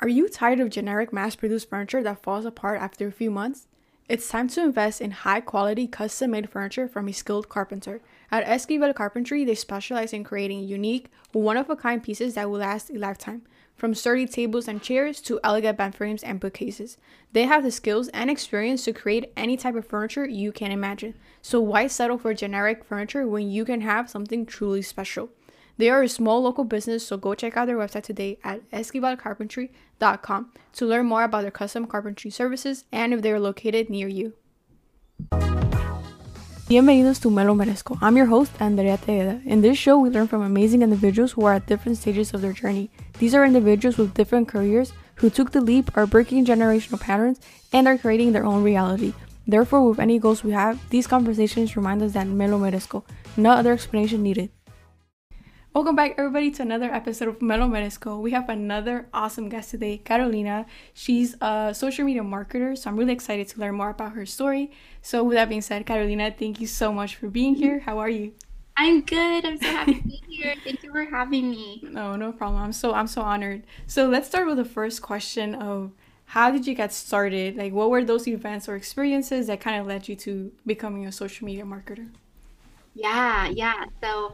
Are you tired of generic mass produced furniture that falls apart after a few months? It's time to invest in high quality custom made furniture from a skilled carpenter. At Esquivel Carpentry, they specialize in creating unique, one of a kind pieces that will last a lifetime. From sturdy tables and chairs to elegant bed frames and bookcases. They have the skills and experience to create any type of furniture you can imagine. So why settle for generic furniture when you can have something truly special? They are a small local business, so go check out their website today at esquivelcarpentry.com to learn more about their custom carpentry services and if they are located near you. Bienvenidos to Me Lo Merezco. I'm your host, Andrea Tejeda. In this show, we learn from amazing individuals who are at different stages of their journey. These are individuals with different careers who took the leap, are breaking generational patterns, and are creating their own reality. Therefore, with any goals we have, these conversations remind us that Me Lo Merezco. No other explanation needed. Welcome back, everybody, to another episode of Me Lo Merezco. We have another awesome guest today, Carolina. She's a social media marketer, so I'm really excited to learn more about her story. So, with that being said, Carolina, thank you so much for being here. How are you? I'm good. I'm so happy to be here. Thank you for having me. No, no problem. I'm so I'm so honored. So let's start with the first question of how did you get started? Like, what were those events or experiences that kind of led you to becoming a social media marketer? Yeah, yeah. So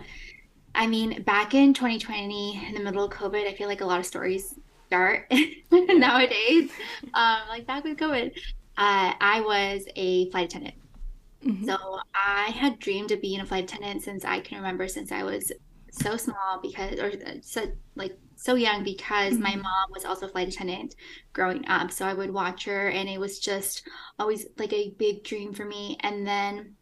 I mean, back in 2020, in the middle of COVID, I feel like a lot of stories start nowadays. Um, like back with COVID, uh, I was a flight attendant. Mm-hmm. So I had dreamed of being a flight attendant since I can remember, since I was so small because, or uh, so like so young because mm-hmm. my mom was also a flight attendant growing up. So I would watch her, and it was just always like a big dream for me. And then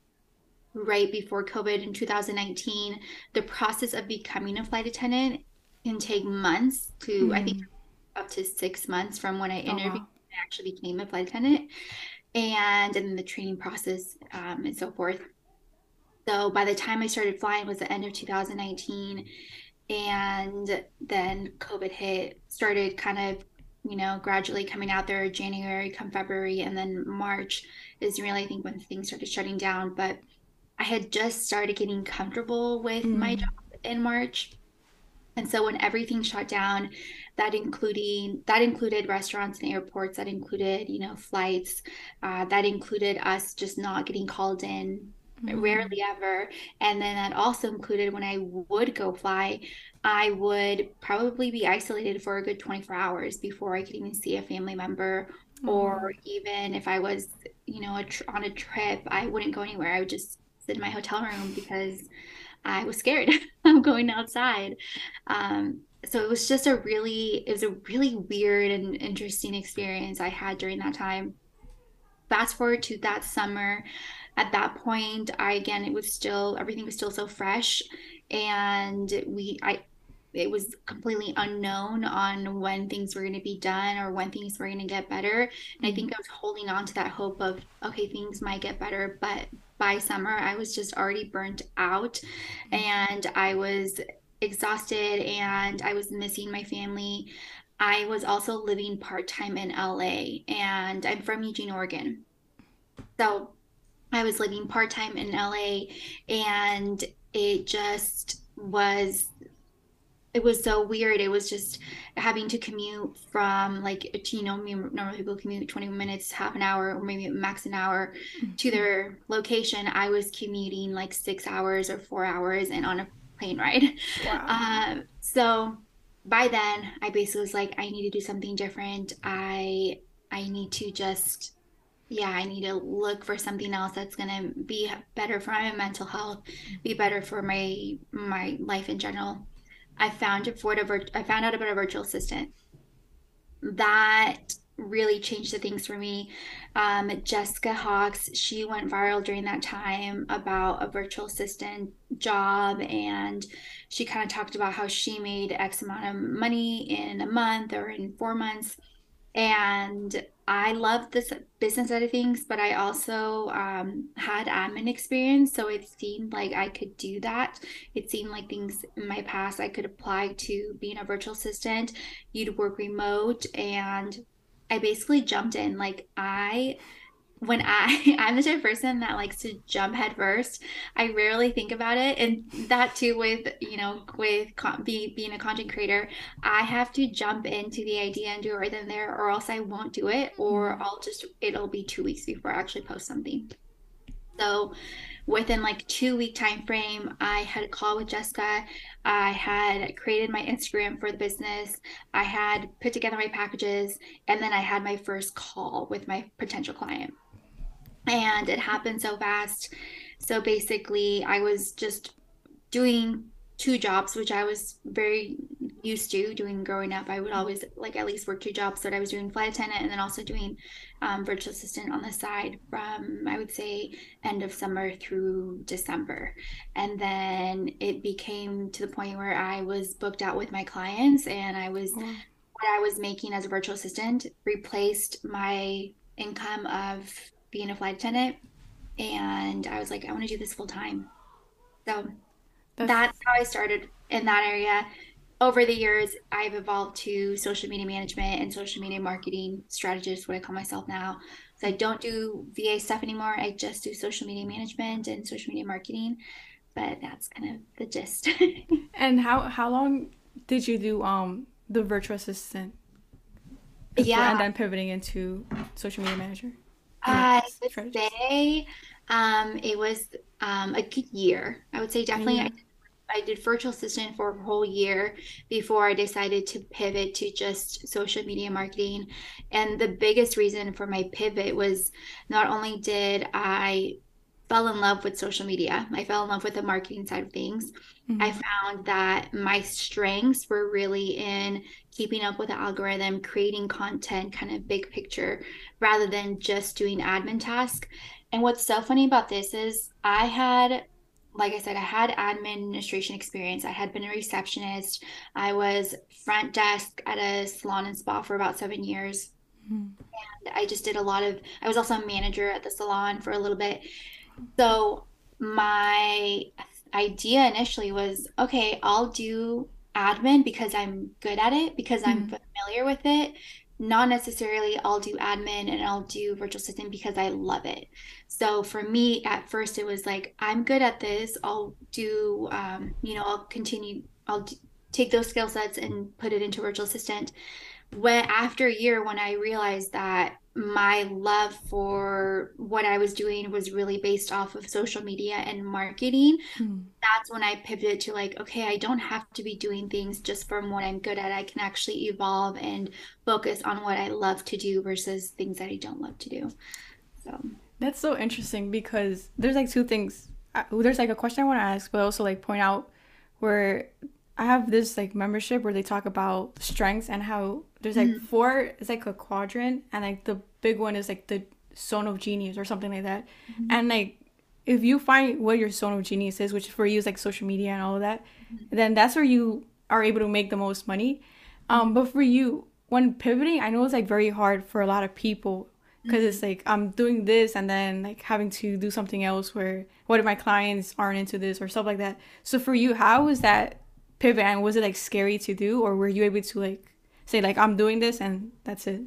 right before COVID in 2019, the process of becoming a flight attendant can take months to, mm-hmm. I think, mm-hmm. up to six months from when I interviewed oh, wow. I actually became a flight attendant, and and then the training process um, and so forth. So by the time I started flying was the end of 2019, and then COVID hit, started kind of you know gradually coming out there January, come February, and then March is really I think when things started shutting down, but I had just started getting comfortable with mm. my job in March. And so when everything shut down, that including that included restaurants and airports, that included, you know, flights, uh, that included us just not getting called in mm-hmm. rarely ever. And then that also included when I would go fly, I would probably be isolated for a good 24 hours before I could even see a family member. Mm-hmm. Or even if I was, you know, a tr- on a trip, I wouldn't go anywhere. I would just in my hotel room because I was scared of going outside. Um, so it was just a really, it was a really weird and interesting experience I had during that time. Fast forward to that summer. At that point, I again, it was still everything was still so fresh, and we, I, it was completely unknown on when things were going to be done or when things were going to get better. And I think mm-hmm. I was holding on to that hope of, okay, things might get better, but by summer, I was just already burnt out mm. and I was exhausted and I was missing my family. I was also living part time in LA and I'm from Eugene, Oregon. So I was living part time in LA and it just was it was so weird. It was just having to commute from like you know normal people commute 20 minutes, half an hour, or maybe max an hour mm-hmm. to their location. I was commuting like six hours or four hours and on a plane ride. Wow. Um, so by then, I basically was like, I need to do something different. I I need to just yeah, I need to look for something else that's gonna be better for my mental health, be better for my my life in general. I found a I found out about a virtual assistant. That really changed the things for me. Um, Jessica Hawks, she went viral during that time about a virtual assistant job, and she kind of talked about how she made X amount of money in a month or in four months. And I love this business side of things, but I also um, had admin experience. So it seemed like I could do that. It seemed like things in my past I could apply to being a virtual assistant. You'd work remote. And I basically jumped in. Like I when I I'm the type of person that likes to jump head first. I rarely think about it, and that too with you know with con- be, being a content creator, I have to jump into the idea and do it right then and there, or else I won't do it, or mm-hmm. I'll just it'll be two weeks before I actually post something. So within like two week time frame i had a call with jessica i had created my instagram for the business i had put together my packages and then i had my first call with my potential client and it happened so fast so basically i was just doing two jobs, which I was very used to doing growing up. I would always like at least work two jobs. So I was doing flight attendant and then also doing um, virtual assistant on the side from I would say end of summer through December, and then it became to the point where I was booked out with my clients and I was. Mm. What I was making as a virtual assistant replaced my income of being a flight attendant and I was like, I want to do this full time. So that's... that's how I started in that area. Over the years, I've evolved to social media management and social media marketing strategist, what I call myself now. So I don't do VA stuff anymore. I just do social media management and social media marketing. But that's kind of the gist. and how how long did you do um the virtual assistant? Yeah, and then pivoting into social media manager. I would say um, it was um, a good year. I would say definitely. Mm-hmm. I, I did virtual assistant for a whole year before I decided to pivot to just social media marketing. And the biggest reason for my pivot was not only did I fell in love with social media. I fell in love with the marketing side of things. Mm-hmm. I found that my strengths were really in keeping up with the algorithm, creating content, kind of big picture, rather than just doing admin tasks. And what's so funny about this is I had like I said, I had administration experience. I had been a receptionist. I was front desk at a salon and spa for about seven years. Mm-hmm. And I just did a lot of, I was also a manager at the salon for a little bit. So my idea initially was okay, I'll do admin because I'm good at it, because I'm mm-hmm. familiar with it. Not necessarily I'll do admin and I'll do virtual assistant because I love it. So for me, at first, it was like, I'm good at this. I'll do, um, you know, I'll continue, I'll d- take those skill sets and put it into virtual assistant. When after a year, when I realized that my love for what I was doing was really based off of social media and marketing. Mm. That's when I pivoted to like, okay, I don't have to be doing things just from what I'm good at. I can actually evolve and focus on what I love to do versus things that I don't love to do. So that's so interesting because there's like two things. There's like a question I want to ask, but also like point out where I have this like membership where they talk about strengths and how there's like mm-hmm. four it's like a quadrant and like the big one is like the zone of genius or something like that. Mm-hmm. And like if you find what your zone of genius is, which for you is like social media and all of that, mm-hmm. then that's where you are able to make the most money. Um, mm-hmm. but for you, when pivoting, I know it's like very hard for a lot of people because it's like I'm doing this and then like having to do something else where what if my clients aren't into this or stuff like that. So for you, how was that pivot and was it like scary to do or were you able to like say like I'm doing this and that's it?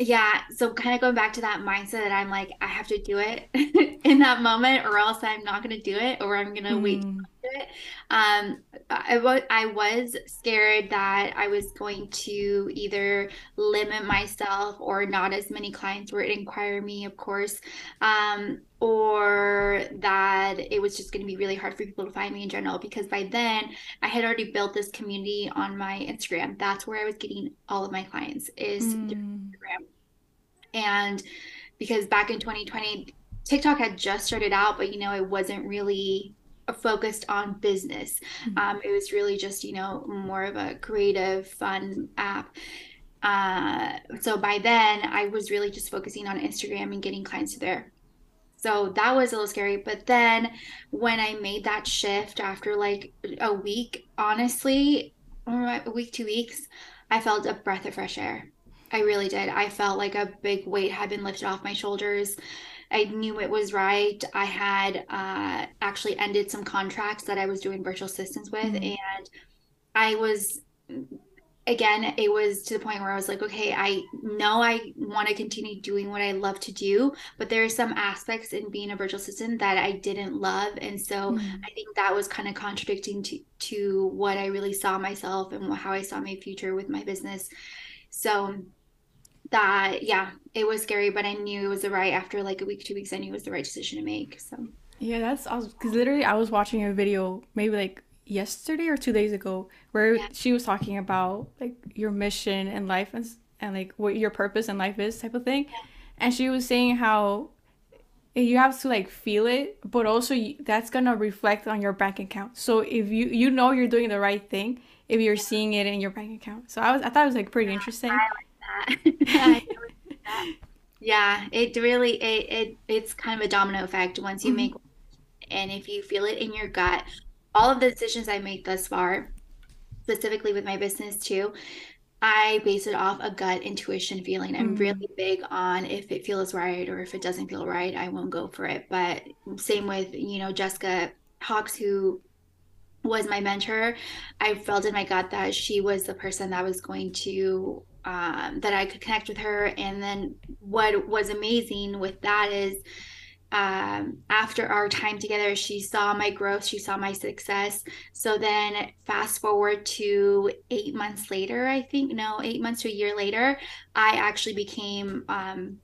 Yeah, so kind of going back to that mindset that I'm like I have to do it in that moment or else I'm not going to do it or I'm going to mm. wait it. Um, I, w- I was scared that I was going to either limit myself or not as many clients would inquire me, of course, um, or that it was just going to be really hard for people to find me in general because by then I had already built this community on my Instagram. That's where I was getting all of my clients is mm. Instagram. And because back in 2020, TikTok had just started out, but you know, it wasn't really focused on business. Mm-hmm. Um, it was really just, you know, more of a creative, fun app. Uh, so by then, I was really just focusing on Instagram and getting clients there. So that was a little scary. But then when I made that shift after like a week, honestly, a week, two weeks, I felt a breath of fresh air. I really did. I felt like a big weight had been lifted off my shoulders. I knew it was right. I had uh, actually ended some contracts that I was doing virtual assistants with, mm-hmm. and I was again, it was to the point where I was like, okay, I know I want to continue doing what I love to do, but there are some aspects in being a virtual assistant that I didn't love. And so mm-hmm. I think that was kind of contradicting to, to what I really saw myself and how I saw my future with my business. So that, yeah, it was scary, but I knew it was the right, after like a week, two weeks, I knew it was the right decision to make. So. Yeah, that's awesome. Because literally, I was watching a video maybe like yesterday or two days ago where yeah. she was talking about like your mission in life and, and like what your purpose in life is type of thing yeah. and she was saying how you have to like feel it but also you, that's gonna reflect on your bank account so if you you know you're doing the right thing if you're seeing it in your bank account so i was i thought it was like pretty interesting I like that. yeah it really it, it it's kind of a domino effect once you mm-hmm. make and if you feel it in your gut all of the decisions I made thus far, specifically with my business too, I base it off a gut intuition feeling. I'm mm-hmm. really big on if it feels right or if it doesn't feel right, I won't go for it. But same with, you know, Jessica Hawks, who was my mentor. I felt in my gut that she was the person that was going to um, that I could connect with her. And then what was amazing with that is um, after our time together, she saw my growth, she saw my success. So then, fast forward to eight months later, I think, no, eight months to a year later, I actually became um,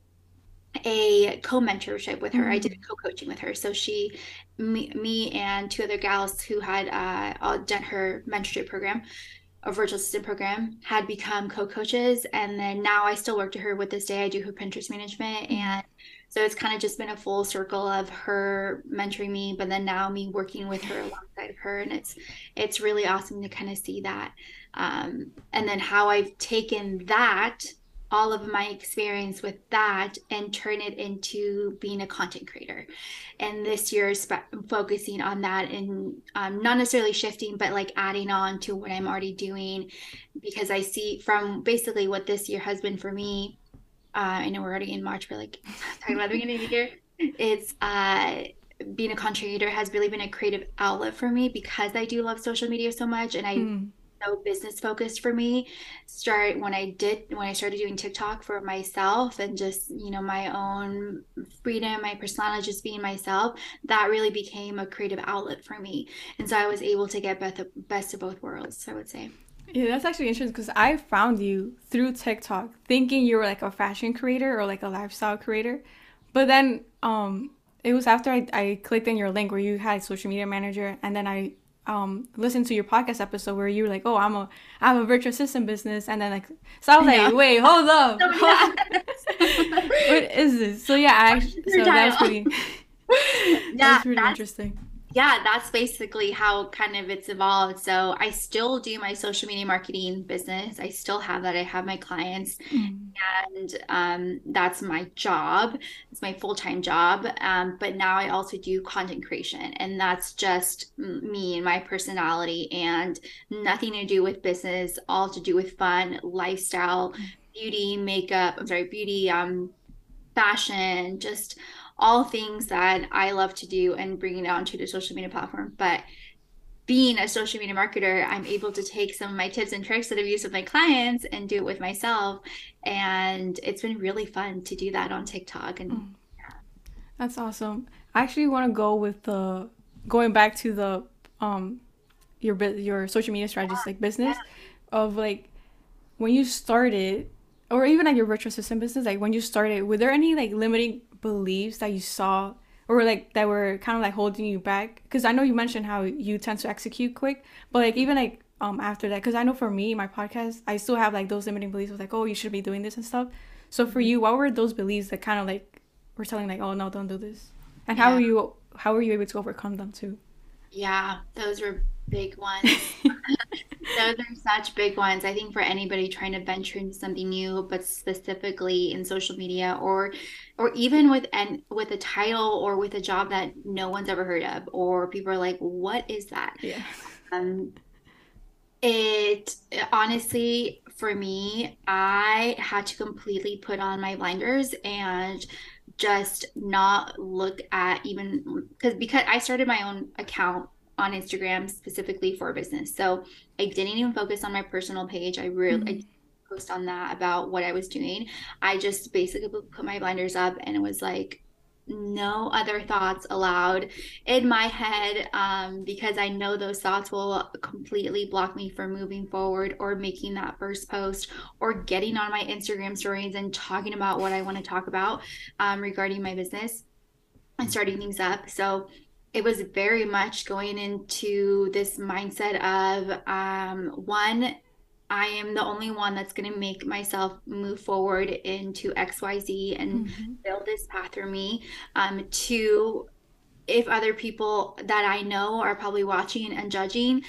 a co mentorship with her. Mm-hmm. I did co coaching with her. So she, me, me, and two other gals who had uh, done her mentorship program a virtual assistant program had become co-coaches and then now i still work to her with this day i do her pinterest management mm-hmm. and so it's kind of just been a full circle of her mentoring me, but then now me working with her alongside of her, and it's it's really awesome to kind of see that, um, and then how I've taken that all of my experience with that and turn it into being a content creator. And this year is focusing on that and um, not necessarily shifting, but like adding on to what I'm already doing because I see from basically what this year has been for me uh, I know we're already in March, but like talking about the beginning of the year, it's uh, being a contributor has really been a creative outlet for me because I do love social media so much and I mm. so business focused for me. Start when I did when I started doing TikTok for myself and just you know my own freedom, my persona, just being myself. That really became a creative outlet for me, and so I was able to get best of, best of both worlds. I would say. Yeah, that's actually interesting because I found you through TikTok thinking you were like a fashion creator or like a lifestyle creator. But then um it was after I, I clicked in your link where you had social media manager and then I um listened to your podcast episode where you were like, Oh, I'm a I have a virtual assistant business and then like so I was like, wait, hold up. Oh, yeah. what is this? So yeah, I so that's pretty yeah, that's pretty that's, interesting yeah, that's basically how kind of it's evolved. So I still do my social media marketing business. I still have that. I have my clients, mm. and um, that's my job. It's my full time job. Um, but now I also do content creation, and that's just me and my personality, and nothing to do with business. All to do with fun, lifestyle, mm. beauty, makeup. I'm sorry, beauty, um, fashion, just all things that I love to do and bringing it onto the social media platform. But being a social media marketer, I'm able to take some of my tips and tricks that I've used with my clients and do it with myself. And it's been really fun to do that on TikTok. And mm. yeah. that's awesome. I actually want to go with the going back to the um your your social media strategies like business yeah. of like when you started or even like your virtual assistant business like when you started were there any like limiting beliefs that you saw or like that were kind of like holding you back? Because i know you mentioned how you tend to execute quick but like even like um after that because i know for me my podcast i still have like those limiting beliefs of like oh you should be doing this and stuff. So for you what were those beliefs that kind of like were telling like oh no don't do this. And yeah. how were you how were you able to overcome them too? Yeah those were big ones. Those are such big ones. I think for anybody trying to venture into something new, but specifically in social media or or even with and with a title or with a job that no one's ever heard of, or people are like, what is that? Yeah. Um it honestly for me, I had to completely put on my blinders and just not look at even because because I started my own account on Instagram specifically for business. So I didn't even focus on my personal page. I really mm-hmm. I post on that about what I was doing. I just basically put my blinders up and it was like no other thoughts allowed in my head um, because I know those thoughts will completely block me from moving forward or making that first post or getting on my Instagram stories and talking about what I want to talk about um, regarding my business and starting things up. So it was very much going into this mindset of um, one, I am the only one that's going to make myself move forward into XYZ and mm-hmm. build this path for me. Um, two, if other people that I know are probably watching and judging,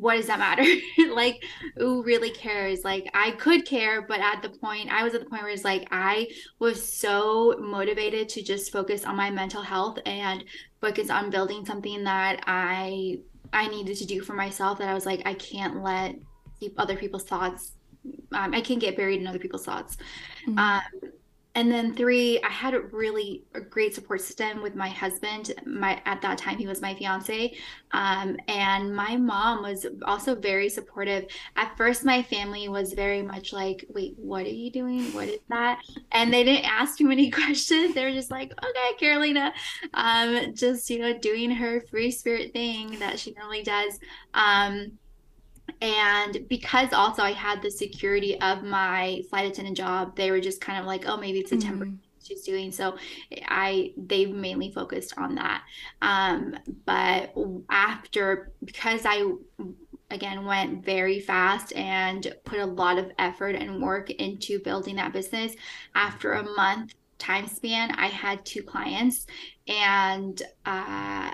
what does that matter? like, who really cares? Like, I could care, but at the point, I was at the point where it's like, I was so motivated to just focus on my mental health and focus on building something that I I needed to do for myself that I was like, I can't let other people's thoughts. Um, I can't get buried in other people's thoughts. Mm-hmm. Um, and then three, I had a really a great support system with my husband. My at that time he was my fiance, um, and my mom was also very supportive. At first, my family was very much like, "Wait, what are you doing? What is that?" And they didn't ask too many questions. They were just like, "Okay, Carolina," um, just you know, doing her free spirit thing that she normally does. Um, and because also I had the security of my flight attendant job, they were just kind of like, oh, maybe it's a mm-hmm. temporary she's doing. So I they mainly focused on that. Um, but after because I again went very fast and put a lot of effort and work into building that business, after a month time span, I had two clients and uh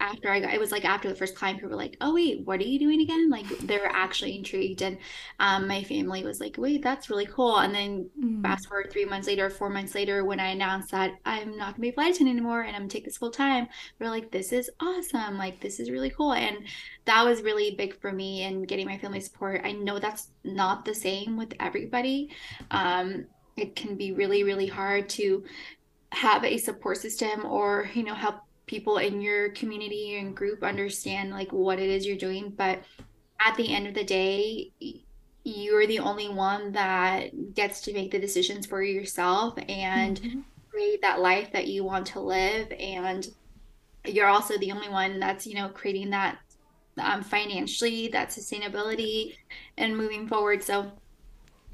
after I got, it was like after the first client, people were like, "Oh wait, what are you doing again?" Like they were actually intrigued, and um, my family was like, "Wait, that's really cool." And then mm. fast forward three months later, four months later, when I announced that I'm not gonna be a flight attendant anymore and I'm gonna take this full time, we're like, "This is awesome! Like this is really cool." And that was really big for me and getting my family support. I know that's not the same with everybody. Um, it can be really, really hard to have a support system or you know help people in your community and group understand like what it is you're doing but at the end of the day you're the only one that gets to make the decisions for yourself and mm-hmm. create that life that you want to live and you're also the only one that's you know creating that um, financially that sustainability and moving forward so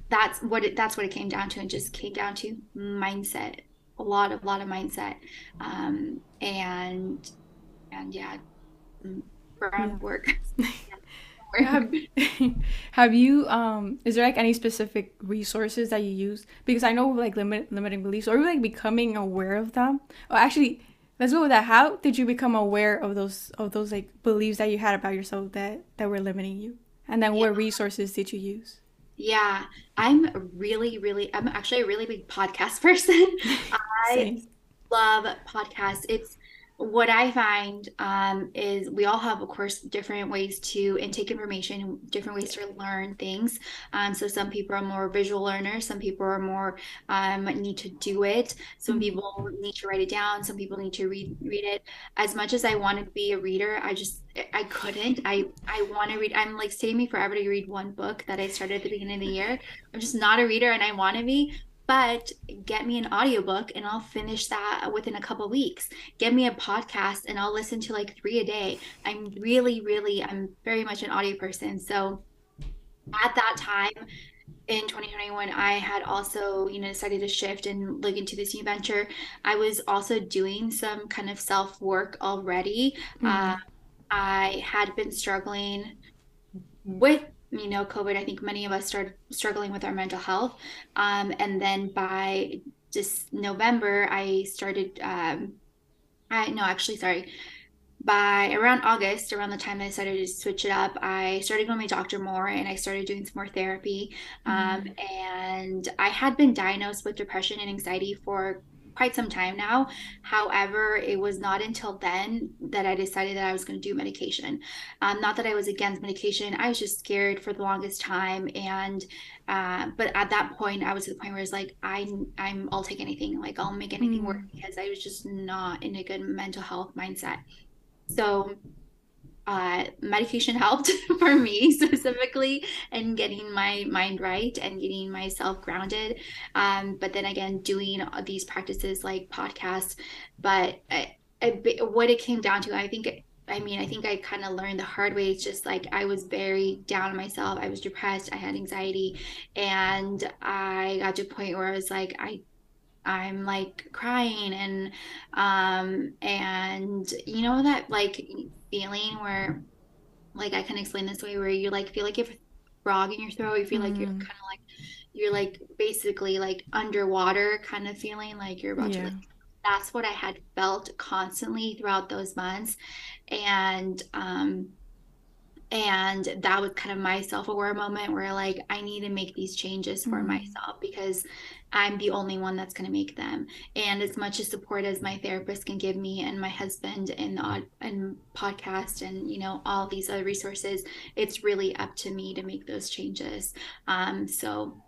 that's what it that's what it came down to and just came down to mindset a lot of lot of mindset um, and and yeah groundwork. Have, have you um is there like any specific resources that you use? Because i know like limit limiting beliefs or like becoming aware of them? Oh actually let's go with that. How did you become aware of those of those like beliefs that you had about yourself that that were limiting you? And then yeah. what resources did you use yeah, I'm really, really, I'm actually a really big podcast person. I love podcasts. It's what I find um, is we all have, of course, different ways to intake information, different ways to learn things. Um, so some people are more visual learners, some people are more um, need to do it. Some mm-hmm. people need to write it down. Some people need to read read it. As much as I want to be a reader, I just I couldn't. I I want to read. I'm like saving me forever to read one book that I started at the beginning of the year. I'm just not a reader, and I want to be but get me an audiobook and I'll finish that within a couple weeks. Get me a podcast and I'll listen to like 3 a day. I'm really really I'm very much an audio person. So at that time in 2021 I had also, you know, decided to shift and look into this new venture. I was also doing some kind of self-work already. Mm-hmm. Uh, I had been struggling with you know, COVID, I think many of us started struggling with our mental health. Um, and then by just November, I started, um, I no, actually, sorry, by around August, around the time I decided to switch it up, I started going to my doctor more and I started doing some more therapy. Um, mm-hmm. And I had been diagnosed with depression and anxiety for quite some time now. However, it was not until then that I decided that I was going to do medication. Um, not that I was against medication, I was just scared for the longest time. And uh, but at that point, I was at the point where it's like I I'm I'll take anything, like I'll make anything mm. work because I was just not in a good mental health mindset. So uh, medication helped for me specifically in getting my mind right and getting myself grounded. Um, but then again, doing these practices like podcasts. But I, I, what it came down to, I think. I mean, I think I kind of learned the hard way. It's just like I was very down on myself. I was depressed. I had anxiety, and I got to a point where I was like, I I'm like crying and um and you know that like feeling where like I can explain this way where you like feel like you have a frog in your throat, you feel mm. like you're mm. kind of like you're like basically like underwater kind of feeling like you're about yeah. to like that's what I had felt constantly throughout those months and um and that was kind of my self-aware moment where like i need to make these changes for mm-hmm. myself because i'm the only one that's going to make them. And as much as support as my therapist can give me and my husband and the and podcast and you know all these other resources it's really up to me to make those changes. Um, so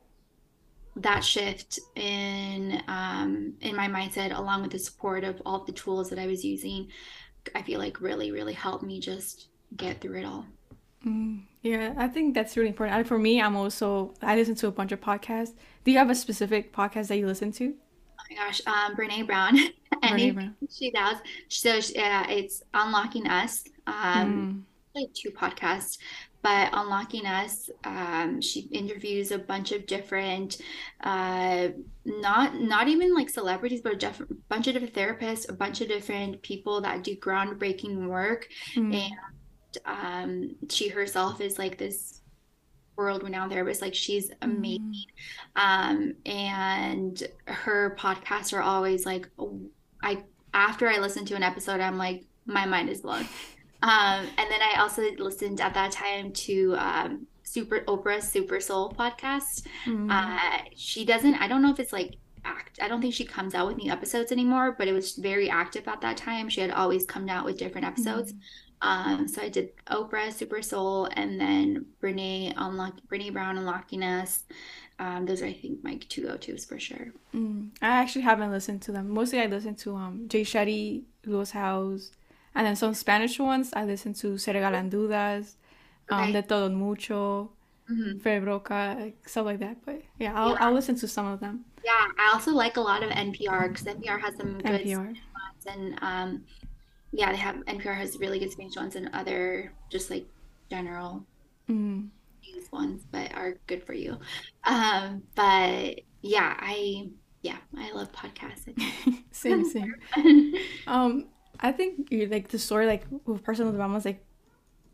that shift in um, in my mindset along with the support of all the tools that i was using i feel like really really helped me just get through it all. Mm, yeah, I think that's really important. And for me, I'm also I listen to a bunch of podcasts. Do you have a specific podcast that you listen to? Oh my gosh, um, Brene Brown. Brene Brown. She does. So uh, it's Unlocking Us. Um, mm. like two podcasts, but Unlocking Us. Um, she interviews a bunch of different, uh, not not even like celebrities, but a bunch of different therapists, a bunch of different people that do groundbreaking work, mm. and um, she herself is like this world renowned therapist. Like she's amazing. Mm. Um, and her podcasts are always like, I, after I listen to an episode, I'm like, my mind is blown. Um, and then I also listened at that time to um, Super Oprah's Super Soul podcast. Mm. Uh, she doesn't, I don't know if it's like act. I don't think she comes out with new episodes anymore, but it was very active at that time. She had always come out with different episodes. Mm. Um, so I did Oprah, Super Soul, and then Brene unlock Brene Brown unlocking us. Um, those are I think my two go tos for sure. Mm, I actually haven't listened to them. Mostly I listen to um Jay Shetty, Lewis Howes, and then some Spanish ones. I listen to Se Regalan Dudas, um, okay. De Todo Mucho, mm-hmm. Fer Broca, stuff like that. But yeah, I'll yeah. I'll listen to some of them. Yeah, I also like a lot of NPR because NPR has some good NPR. and um yeah, they have NPR has really good Spanish ones and other just like general mm. news ones, but are good for you. Um, but yeah, I yeah, I love podcasts. same, same. um, I think you like the story like with personal development is like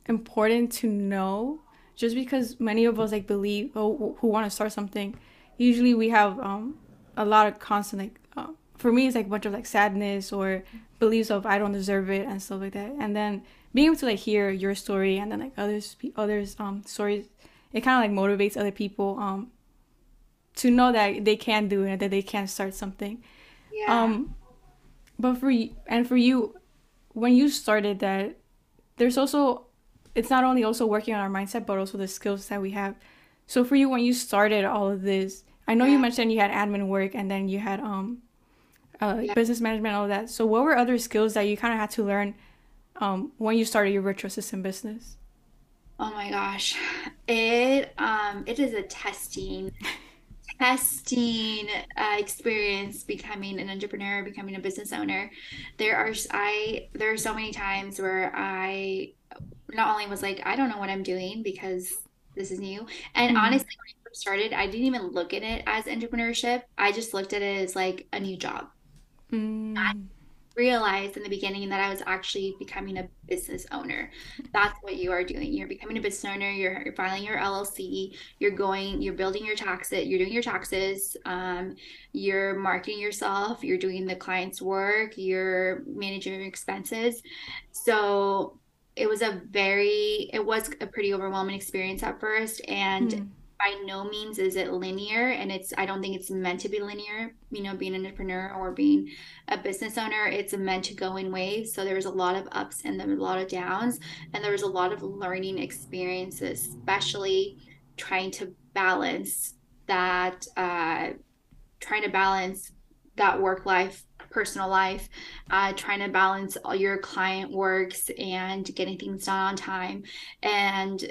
important to know just because many of us like believe oh, who want to start something usually we have um a lot of constant like for me it's like a bunch of like sadness or beliefs of I don't deserve it and stuff like that. And then being able to like hear your story and then like others others um stories, it kind of like motivates other people um to know that they can do it that they can start something. Yeah. Um, but for you and for you, when you started that, there's also it's not only also working on our mindset but also the skills that we have. So for you, when you started all of this, I know yeah. you mentioned you had admin work and then you had um uh, yeah. business management, all that. So, what were other skills that you kind of had to learn um, when you started your virtual assistant business? Oh my gosh, it um, it is a testing testing uh, experience becoming an entrepreneur, becoming a business owner. There are I there are so many times where I not only was like I don't know what I'm doing because this is new, and mm-hmm. honestly, when I first started, I didn't even look at it as entrepreneurship. I just looked at it as like a new job. Mm. I realized in the beginning that I was actually becoming a business owner. That's what you are doing. You're becoming a business owner. You're, you're filing your LLC. You're going. You're building your taxes. You're doing your taxes. Um, you're marketing yourself. You're doing the client's work. You're managing your expenses. So it was a very. It was a pretty overwhelming experience at first, and. Mm by no means is it linear and it's i don't think it's meant to be linear you know being an entrepreneur or being a business owner it's meant to go in waves so there's a lot of ups and then a lot of downs and there was a lot of learning experiences especially trying to balance that uh trying to balance that work life personal life, uh, trying to balance all your client works and getting things done on time. And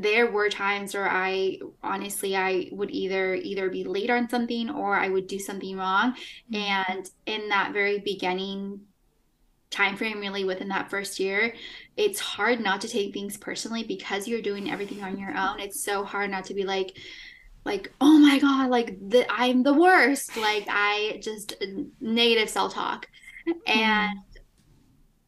there were times where I honestly I would either either be late on something or I would do something wrong. Mm-hmm. And in that very beginning time frame really within that first year it's hard not to take things personally because you're doing everything on your own it's so hard not to be like like oh my god like the, i'm the worst like i just negative self-talk and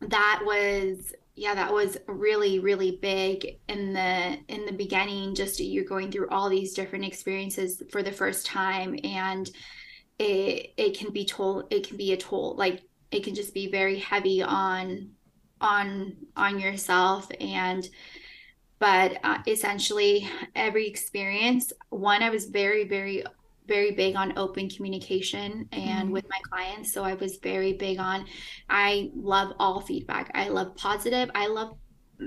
mm. that was yeah that was really really big in the in the beginning just you're going through all these different experiences for the first time and it it can be told it can be a toll like it can just be very heavy on on on yourself and but uh, essentially every experience one i was very very very big on open communication and mm-hmm. with my clients so i was very big on i love all feedback. I love positive i love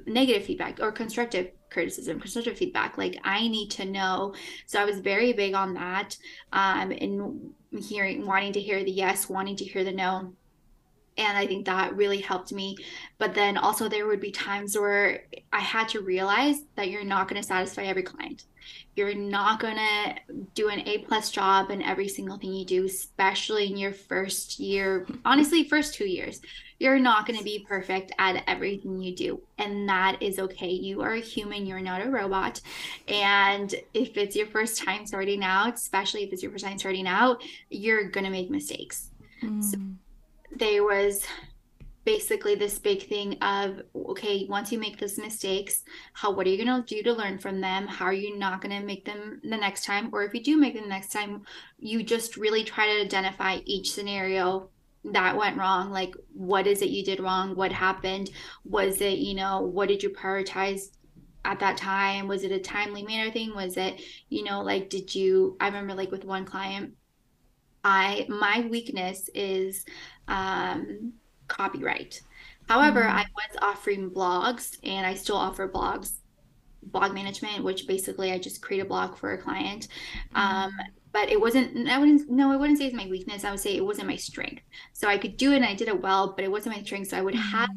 negative feedback or constructive criticism constructive feedback like i need to know. So i was very big on that um and hearing wanting to hear the yes wanting to hear the no and i think that really helped me. But then also there would be times where i had to realize that you're not going to satisfy every client you're not going to do an a plus job in every single thing you do especially in your first year honestly first two years. You're not going to be perfect at everything you do and that is okay. You are a human you're not a robot. And if it's your first time starting out especially if it's your first time starting out you're going to make mistakes. Mm. so there was basically this big thing of okay once you make those mistakes how what are you going to do to learn from them? How are you not going to make them the next time? Or if you do make them the next time you just really try to identify each scenario that went wrong. Like what is it you did wrong? What happened? Was it you know what did you prioritize at that time? Was it a timely manner thing? Was it you know like did you i remember like with one client i my weakness is um, copyright. However, mm-hmm. I was offering blogs and I still offer blogs, blog management, which basically I just create a blog for a client. Mm-hmm. Um, but it wasn't, I wouldn't, no, I wouldn't say it's my weakness. I would say it wasn't my strength. So I could do it and I did it well, but it wasn't my strength. So I would mm-hmm. have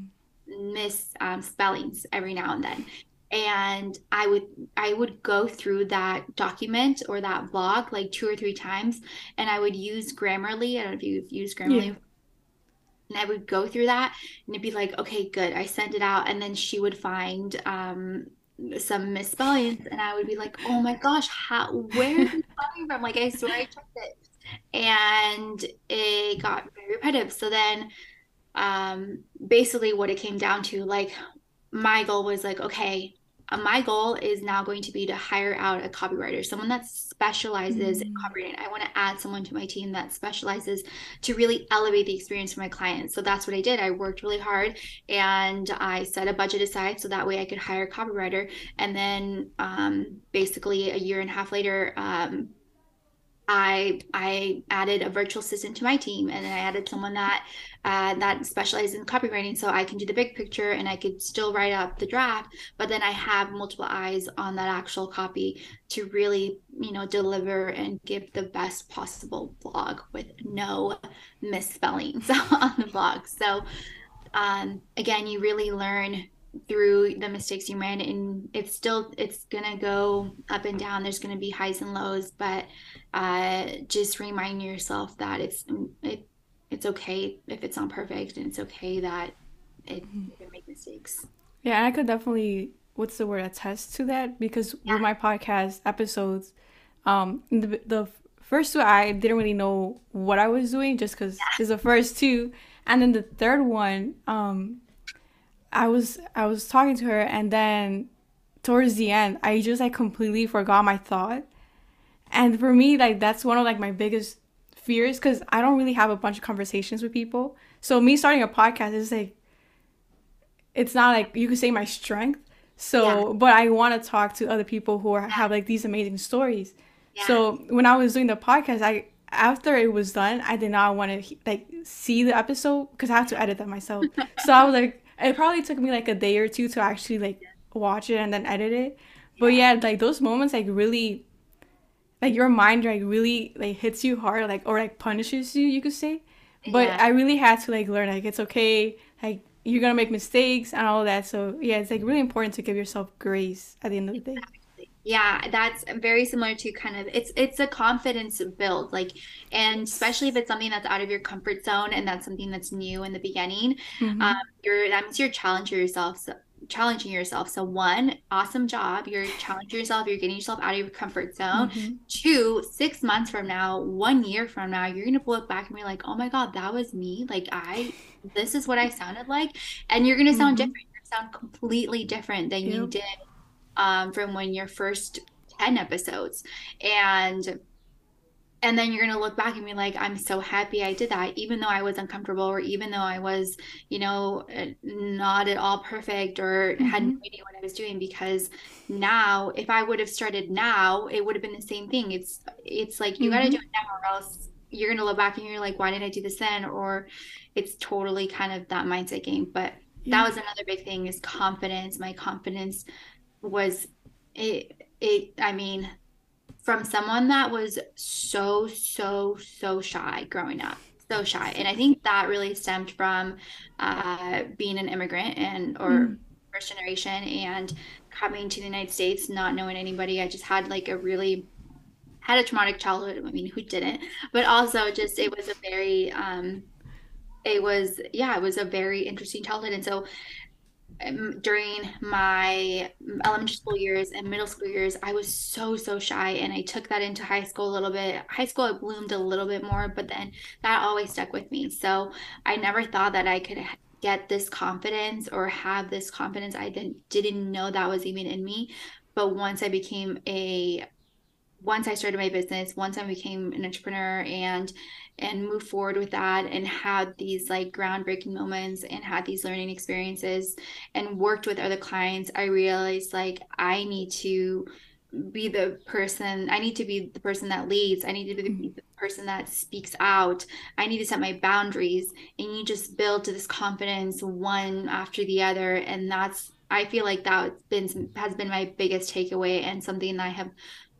miss um, spellings every now and then and i would i would go through that document or that blog like two or three times and i would use grammarly i don't know if you've used grammarly yeah and I would go through that and it'd be like, okay, good. I sent it out. And then she would find um, some misspellings and I would be like, oh my gosh, how, where is it coming from? Like, I swear I checked it. And it got very repetitive. So then um, basically what it came down to, like, my goal was like, okay, uh, my goal is now going to be to hire out a copywriter, someone that specializes mm-hmm. in copywriting. I want to add someone to my team that specializes to really elevate the experience for my clients. So that's what I did. I worked really hard and I set a budget aside so that way I could hire a copywriter. And then um, basically a year and a half later, um, I I added a virtual assistant to my team, and I added someone that uh, that specializes in copywriting, so I can do the big picture and I could still write up the draft. But then I have multiple eyes on that actual copy to really, you know, deliver and give the best possible blog with no misspellings on the blog. So um, again, you really learn through the mistakes you made and it's still it's gonna go up and down there's gonna be highs and lows but uh just remind yourself that it's it, it's okay if it's not perfect and it's okay that it mm-hmm. you can make mistakes yeah and i could definitely what's the word attest to that because yeah. with my podcast episodes um the, the first two i didn't really know what i was doing just because yeah. it's the first two and then the third one um I was I was talking to her and then towards the end I just like completely forgot my thought. And for me like that's one of like my biggest fears cuz I don't really have a bunch of conversations with people. So me starting a podcast is like it's not like you could say my strength. So, yeah. but I want to talk to other people who are, have like these amazing stories. Yeah. So, when I was doing the podcast, I after it was done, I did not want to like see the episode because I have to edit that myself. so I was like, it probably took me like a day or two to actually like watch it and then edit it. But yeah, like those moments like really like your mind like really like hits you hard like or like punishes you, you could say. but Yeah. I really had to like learn like it's okay, like you're gonna make mistakes and all that. So yeah, it's like really important to give yourself grace at the end of the day. Yeah, that's very similar to kind of it's it's a confidence build, like, and especially if it's something that's out of your comfort zone and that's something that's new in the beginning, um, Mm-hmm. you're that means you're challenging yourself, so, challenging yourself. So one, awesome job, you're challenging yourself, you're getting yourself out of your comfort zone. Mm-hmm. Two, six months from now, one year from now, you're gonna look back and be like, oh my God, that was me. Like I, this is what I sounded like, and you're gonna sound Mm-hmm. different. You're gonna sound completely different than you did um, from when your first 10 episodes and and then you're going to look back and be like i'm so happy i did that even though i was uncomfortable or even though i was you know not at all perfect or had no Mm-hmm. idea what i was doing because now if i would have started now it would have been the same thing it's it's like you got to Mm-hmm. do it now or else you're going to look back and you're like why didn't i do this then or it's totally kind of that mindset game but Yeah. that was another big thing is confidence my confidence was it it I mean from someone that was so so so shy growing up so shy. And I think that really stemmed from uh being an immigrant and or Mm. first generation and coming to the United States not knowing anybody. I just had like a really had a traumatic childhood. I mean who didn't? But also just it was a very um it was yeah it was a very interesting childhood. And so Um, during my elementary school years and middle school years, I was so, so shy. And I took that into high school a little bit. High school, I bloomed a little bit more, but then that always stuck with me. So I never thought that I could get this confidence or have this confidence. I didn't, didn't know that was even in me. But once I became a once I started my business, once I became an entrepreneur and and moved forward with that and had these like groundbreaking moments and had these learning experiences and worked with other clients, I realized like I need to be the person I need to be the person that leads. I need to be the, the person that speaks out. I need to set my boundaries and you just build to this confidence one after the other and that's I feel like that's been has been my biggest takeaway and something that I have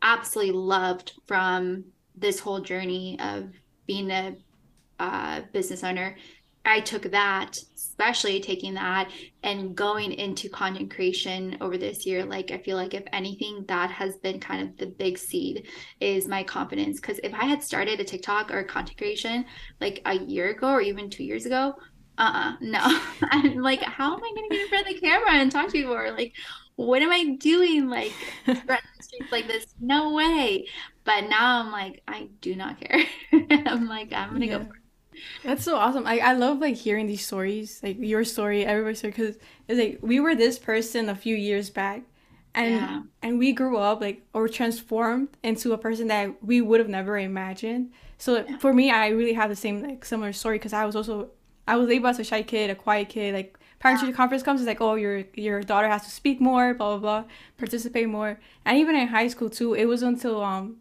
absolutely loved from this whole journey of being a uh, business owner. I took that, especially taking that and going into content creation over this year. Like, I feel like if anything, that has been kind of the big seed is my confidence. Because if I had started a TikTok or content creation like a year ago or even two years ago, uh-uh, no. I'm like, how am I going to get in front of the camera and talk to people? Or like, what am I doing? Like, like this? No way. But now I'm like, I do not care. I'm like, I'm gonna Yeah. go for it. That's so awesome. I, I love like hearing these stories, like your story, everybody's story, because it's like we were this person a few years back, and Yeah. and we grew up like or transformed into a person that we would have never imagined. So for me, I really have the same like similar story because I was also I was labeled as a shy kid, a quiet kid. Like parent teacher conference comes, it's like oh your your daughter has to speak more, blah blah blah, participate more, and even in high school too. It was until um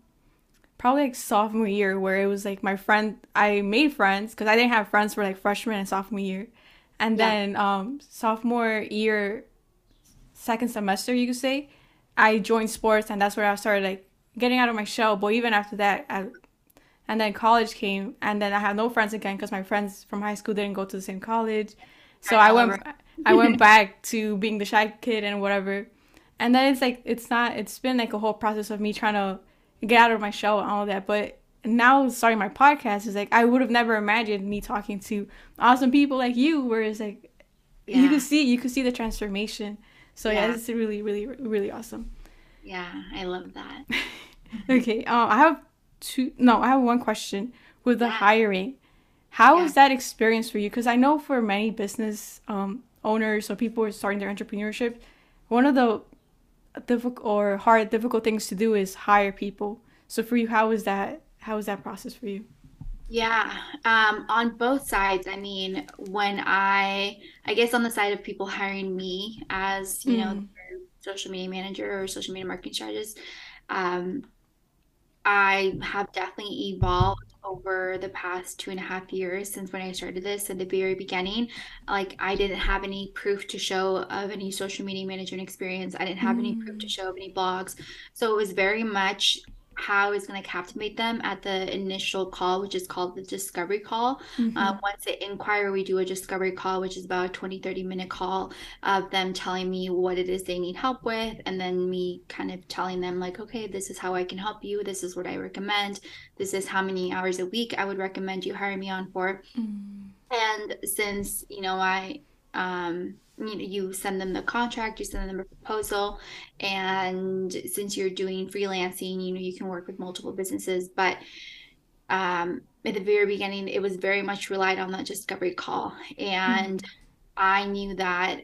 probably like sophomore year where it was like my friend I made friends because I didn't have friends for like freshman and sophomore year. And Yeah. then um sophomore year second semester you could say, I joined sports and that's where I started like getting out of my shell. But even after that I and then college came and then I had no friends again because my friends from high school didn't go to the same college. So Right, I went. I went back to being the shy kid and whatever. And then it's like it's not it's been like a whole process of me trying to get out of my shell and all that. But now starting my podcast is like I would have never imagined me talking to awesome people like you, where it's like you Yeah. could see you could see the transformation. So yeah, Yeah. it's really really really awesome. Yeah, I love that. Okay, um, I have two. No, I have one question with the Yeah. hiring. How was Yeah. that experience for you? Because I know for many business um, owners or people who are starting their entrepreneurship, one of the difficult or hard, difficult things to do is hire people. So for you, how was that? How was that process for you? Yeah, um, on both sides. I mean, when I, I guess on the side of people hiring me as, you know, Mm. their social media manager or social media marketing strategist, um, I have definitely evolved over the past two and a half years since when I started this at the very beginning. Like, I didn't have any proof to show of any social media management experience. I didn't have any proof to Mm. show of any blogs. So it was very much how I going to captivate them at the initial call, which is called the discovery call. Mm-hmm. Uh, once they inquire, we do a discovery call, which is about a 20, 30 minute call of them telling me what it is they need help with. And then me kind of telling them, like, okay, this is how I can help you. This is what I recommend. This is how many hours a week I would recommend you hire me on for. Mm-hmm. And since, you know, I, um, you know, you send them the contract, you send them a proposal, and since you're doing freelancing, you know, you can work with multiple businesses. But um, at the very beginning, it was very much relied on that discovery call, and mm-hmm. I knew that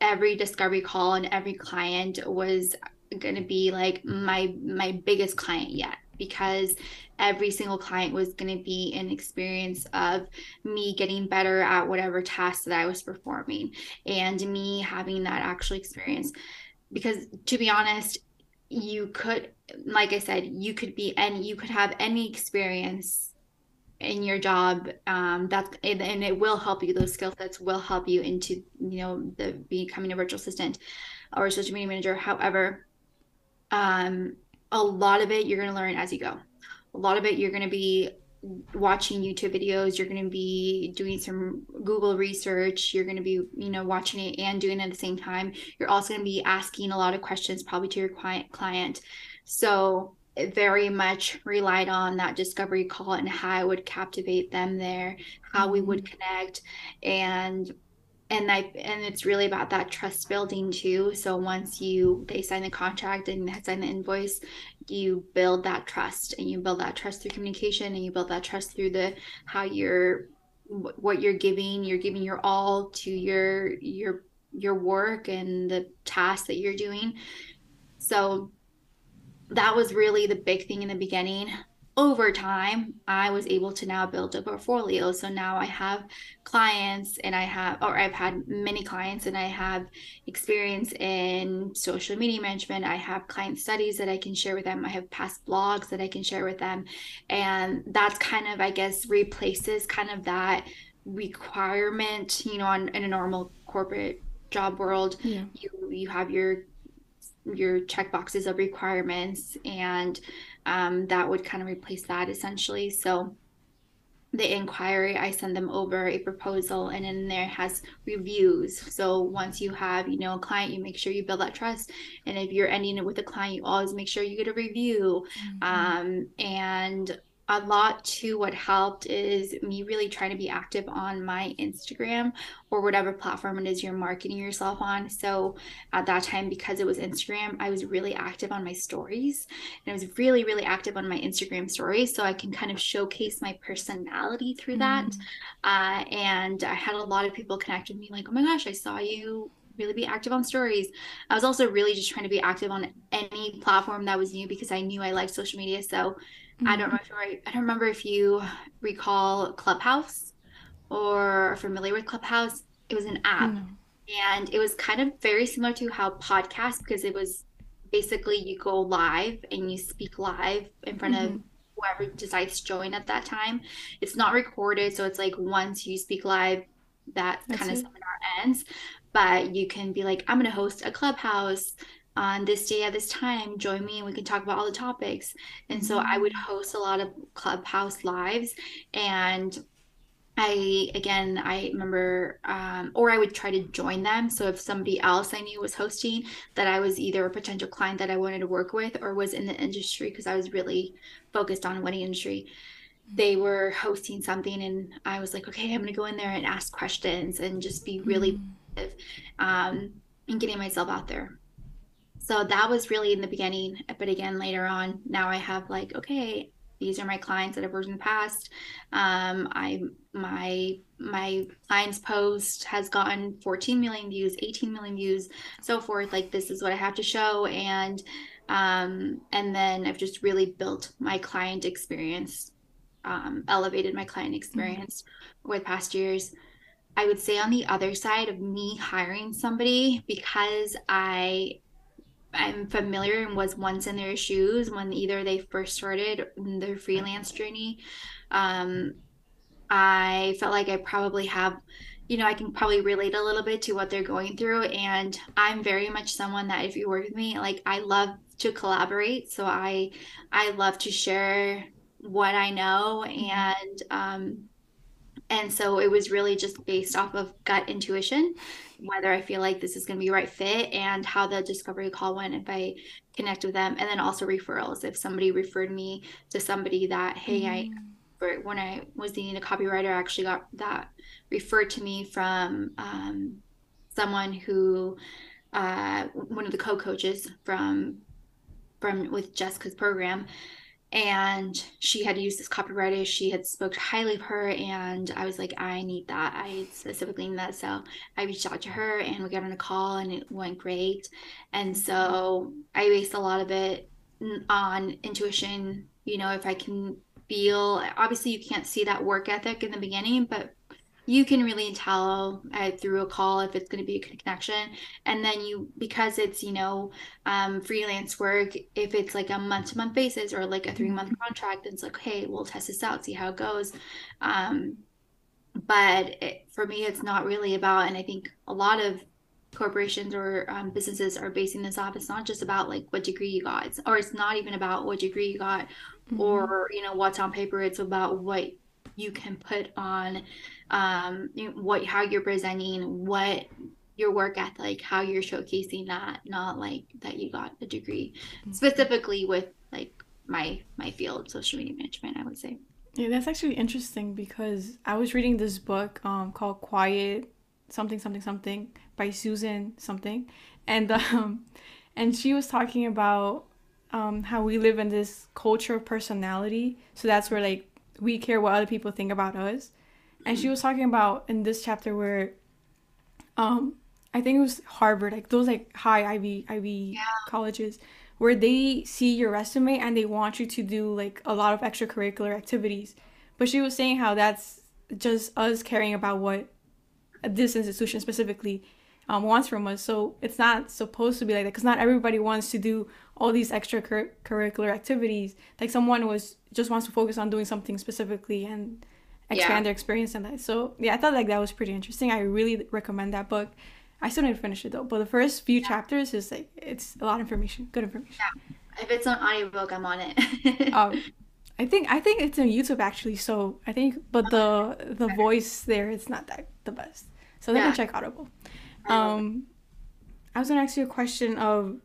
every discovery call and every client was going to be like my my biggest client yet because every single client was going to be an experience of me getting better at whatever task that I was performing and me having that actual experience. Because to be honest, you could, like I said, you could be and you could have any experience in your job um that's and, and it will help you those skill sets will help you into you know the becoming a virtual assistant or a social media manager however um a lot of it you're going to learn as you go. A lot of it you're going to be watching YouTube videos, you're going to be doing some Google research, you're going to be, you know, watching it and doing it at the same time. You're also going to be asking a lot of questions probably to your client client. So, it very much relied on that discovery call and how I would captivate them there, how we would mm-hmm. connect and and I and it's really about that trust building too. So once you they sign the contract and they sign the invoice, you build that trust and you build that trust through communication and you build that trust through the how you're what you're giving. You're giving your all to your your your work and the tasks that you're doing. So that was really the big thing in the beginning over time, I was able to now build a portfolio. So now I have clients and I have, or I've had many clients and I have experience in social media management. I have client studies that I can share with them. I have past blogs that I can share with them. And that's kind of, I guess, replaces kind of that requirement, you know, on, in a normal corporate job world. Yeah. You, you have your your check boxes of requirements and um, that would kind of replace that essentially. So the inquiry i send them over a proposal and in there has reviews. So once you have you know a client you make sure you build that trust. And if you're ending it with a client you always make sure you get a review. Mm-hmm. um, and a lot to what helped is me really trying to be active on my Instagram or whatever platform it is you're marketing yourself on. So at that time, because it was Instagram, I was really active on my stories and I was really, really active on my Instagram stories. So I can kind of showcase my personality through that. Mm. Uh, and I had a lot of people connect with me like, oh my gosh, I saw you really be active on stories. I was also really just trying to be active on any platform that was new because I knew I liked social media. So Mm-hmm. I don't know mm-hmm. if I don't remember if you recall Clubhouse or are familiar with Clubhouse. It was an app. Mm. And it was kind of very similar to how podcasts, because it was basically you go live and you speak live in front mm-hmm. of whoever decides to join at that time. It's not recorded, so it's like once you speak live, that kind of seminar ends. But you can be like, I'm going to host a clubhouse on this day at this time join me and we can talk about all the topics. And so i would mm-hmm. host a lot of clubhouse lives. And i again i remember um, or i would try to join them. So if somebody else i knew was hosting that i was either a potential client that i wanted to work with or was in the industry because i was really focused on wedding industry they were hosting something and i was like okay i'm going to go in there and ask questions and just be really mm. um, and getting myself out there so that was really in the beginning but again later on now i have like okay these are my clients that i've worked in the past. Um, i my my clients post has gotten 14 million views 18 million views so forth. Like this is what i have to show. And um, and then i've just really built my client experience um, elevated my client experience mm-hmm. with past years. I would say on the other side of me hiring somebody because I I'm familiar and was once in their shoes when either they first started their freelance journey. Um, I felt like I probably have, you know, I can probably relate a little bit to what they're going through. And I'm very much someone that if you work with me, like I love to collaborate. So I I love to share what I know and um and so it was really just based off of gut intuition whether I feel like this is going to be right fit and how the discovery call went if I connect with them and then also referrals if somebody referred me to somebody that hey mm-hmm. I mm. when I was needing a copywriter I actually got that referred to me from um, someone who uh, one of the co-coaches from from with Jessica's program and she had used this copywriter she had spoke highly of her and i was like i need that. I specifically need that. So i reached out to her and we got on a call and it went great. And mm-hmm. so i based a lot of it on intuition you know if i can feel obviously you can't see that work ethic in the beginning but you can really tell uh, through a call if it's going to be a connection and then you because it's you know um, freelance work if it's like a month to month basis or like a three month mm-hmm. contract it's like hey we'll test this out see how it goes um, but it, for me it's not really about and i think a lot of corporations or um, businesses are basing this off it's not just about like what degree you got it's, or it's not even about what degree you got mm-hmm. or you know what's on paper it's about what you can put on um, what how you're presenting, what your work ethic, how you're showcasing that, not like that you got a degree mm-hmm. specifically with like my my field, social media management. I would say. Yeah, that's actually interesting because I was reading this book um, called Quiet something something something by Susan something, and um, and she was talking about um, how we live in this culture of personality. So that's where like we care what other people think about us. And she was talking about in this chapter where um I think it was Harvard, like those like high Ivy Ivy yeah. colleges where they see your resume and they want you to do like a lot of extracurricular activities. But she was saying how that's just us caring about what this institution specifically um, wants from us. So it's not supposed to be like that because not everybody wants to do all these extracurricular activities. Like someone was just wants to focus on doing something specifically and expand yeah. their experience in that. So yeah, I thought like that was pretty interesting. I really recommend that book. I still need to finish it though, but the first few yeah. chapters is like it's a lot of information, good information. Yeah. If it's on audiobook, I'm on it. um, I think I think it's on YouTube actually. So I think, but the the voice there is not that the best. So then yeah. check Audible. Um, I was gonna ask you a question of.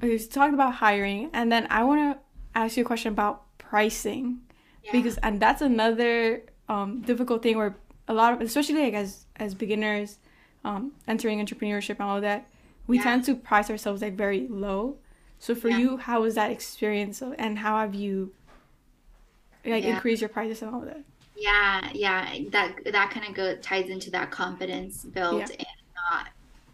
We talked about hiring, and then I want to ask you a question about pricing. Yeah. because and that's another um, difficult thing where a lot of especially like as as beginners um, entering entrepreneurship and all of that we yeah. tend to price ourselves like very low. So for yeah. you how was that experience and how have you like increased your prices and all of that? Yeah yeah that that kind of go ties into that confidence built and not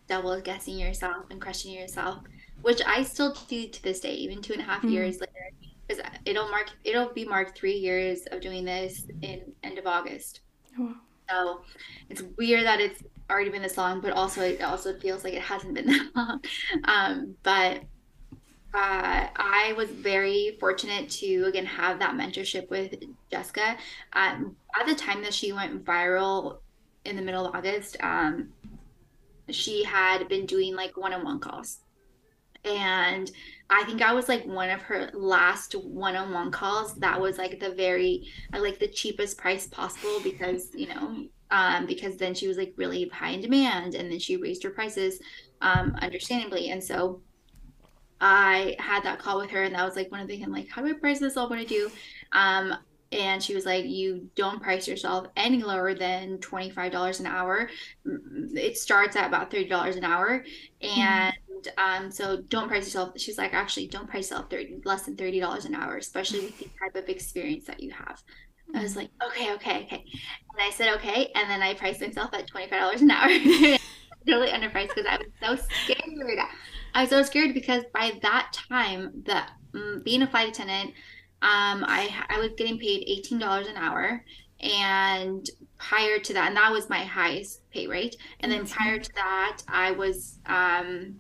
double guessing yourself and questioning yourself which i still do to this day even two and a half mm-hmm. years later because it'll mark it'll be marked three years of doing this in end of August. Oh. So it's weird that it's already been this long, but also it also feels like it hasn't been that long. Um, but uh, I was very fortunate to again have that mentorship with Jessica. Um, at the time that she went viral in the middle of August, um, she had been doing like one-on-one calls, and I think I was like one of her last one-on-one calls. That was like the very like the cheapest price possible because you know um, because then she was like really high in demand and then she raised her prices um, understandably and so I had that call with her and that was like one of the things like how do I price this all what I do um, and she was like you don't price yourself any lower than $25 an hour it starts at about $30 an hour mm-hmm. and mm-hmm um, so don't price yourself. She's like, actually, don't price yourself 30, less than thirty dollars an hour, especially with the type of experience that you have. I was like, okay, okay, okay. And I said, okay. And then I priced myself at $25 an hour. totally underpriced because I was so scared. I was so scared because by that time, the um, being a flight attendant, um, I I was getting paid $18 an hour. And prior to that, and that was my highest pay rate. And then prior to that, I was um,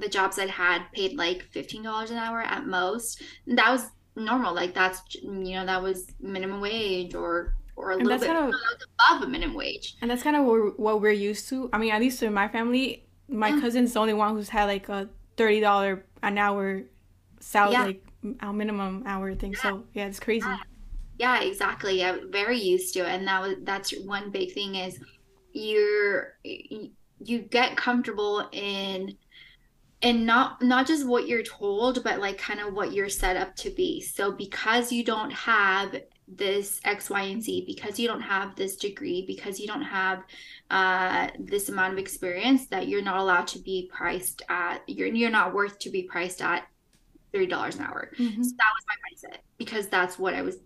the jobs I'd had paid like $15 an hour at most. And that was normal. Like that's, you know, that was minimum wage or or a and little bit kind of, above a minimum wage. And that's kind of what we're, used to. I mean, at least in my family, my yeah. cousin's the only one who's had like a thirty dollar an hour salary, yeah. like a minimum hour thing. Yeah. So yeah, it's crazy. Yeah. exactly. I'm very used to it, and that was that's one big thing is you're you get comfortable in and not not just what you're told but like kind of what you're set up to be. So because you don't have this x y and z because you don't have this degree because you don't have uh, this amount of experience that you're not allowed to be priced at you're, you're not worth to be priced at $30 an hour. Mm-hmm. so that was my mindset because that's what i was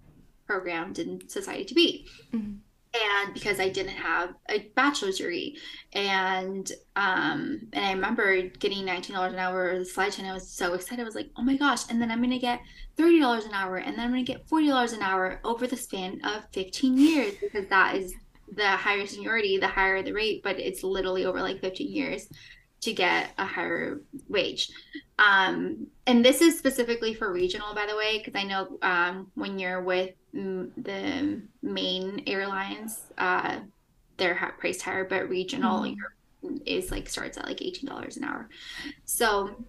programmed in society to be. Mm-hmm and because I didn't have a bachelor's degree, and um, and I remember getting nineteen dollars an hour the slide and I was so excited. I was like, oh my gosh! And then I'm gonna get thirty dollars an hour, and then I'm gonna get forty dollars an hour over the span of fifteen years because that is the higher seniority, the higher the rate, but it's literally over like fifteen years to get a higher wage. Um, and this is specifically for regional, by the way, because I know um, when you're with the main airlines, uh, they're priced higher, but regional mm-hmm. is like starts at like eighteen dollars an hour. So,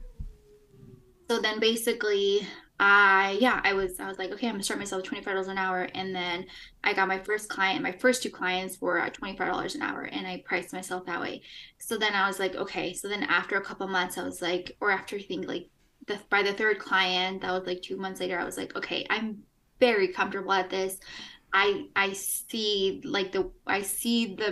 so then basically, I yeah, I was I was like, okay, I'm gonna start myself at twenty five dollars an hour, and then I got my first client. My first two clients were uh, at five dollars an hour, and I priced myself that way. So then I was like, okay. So then after a couple months, I was like, or after I think like the by the third client, that was like two months later, I was like, okay, I'm very comfortable at this. I I see like the I see the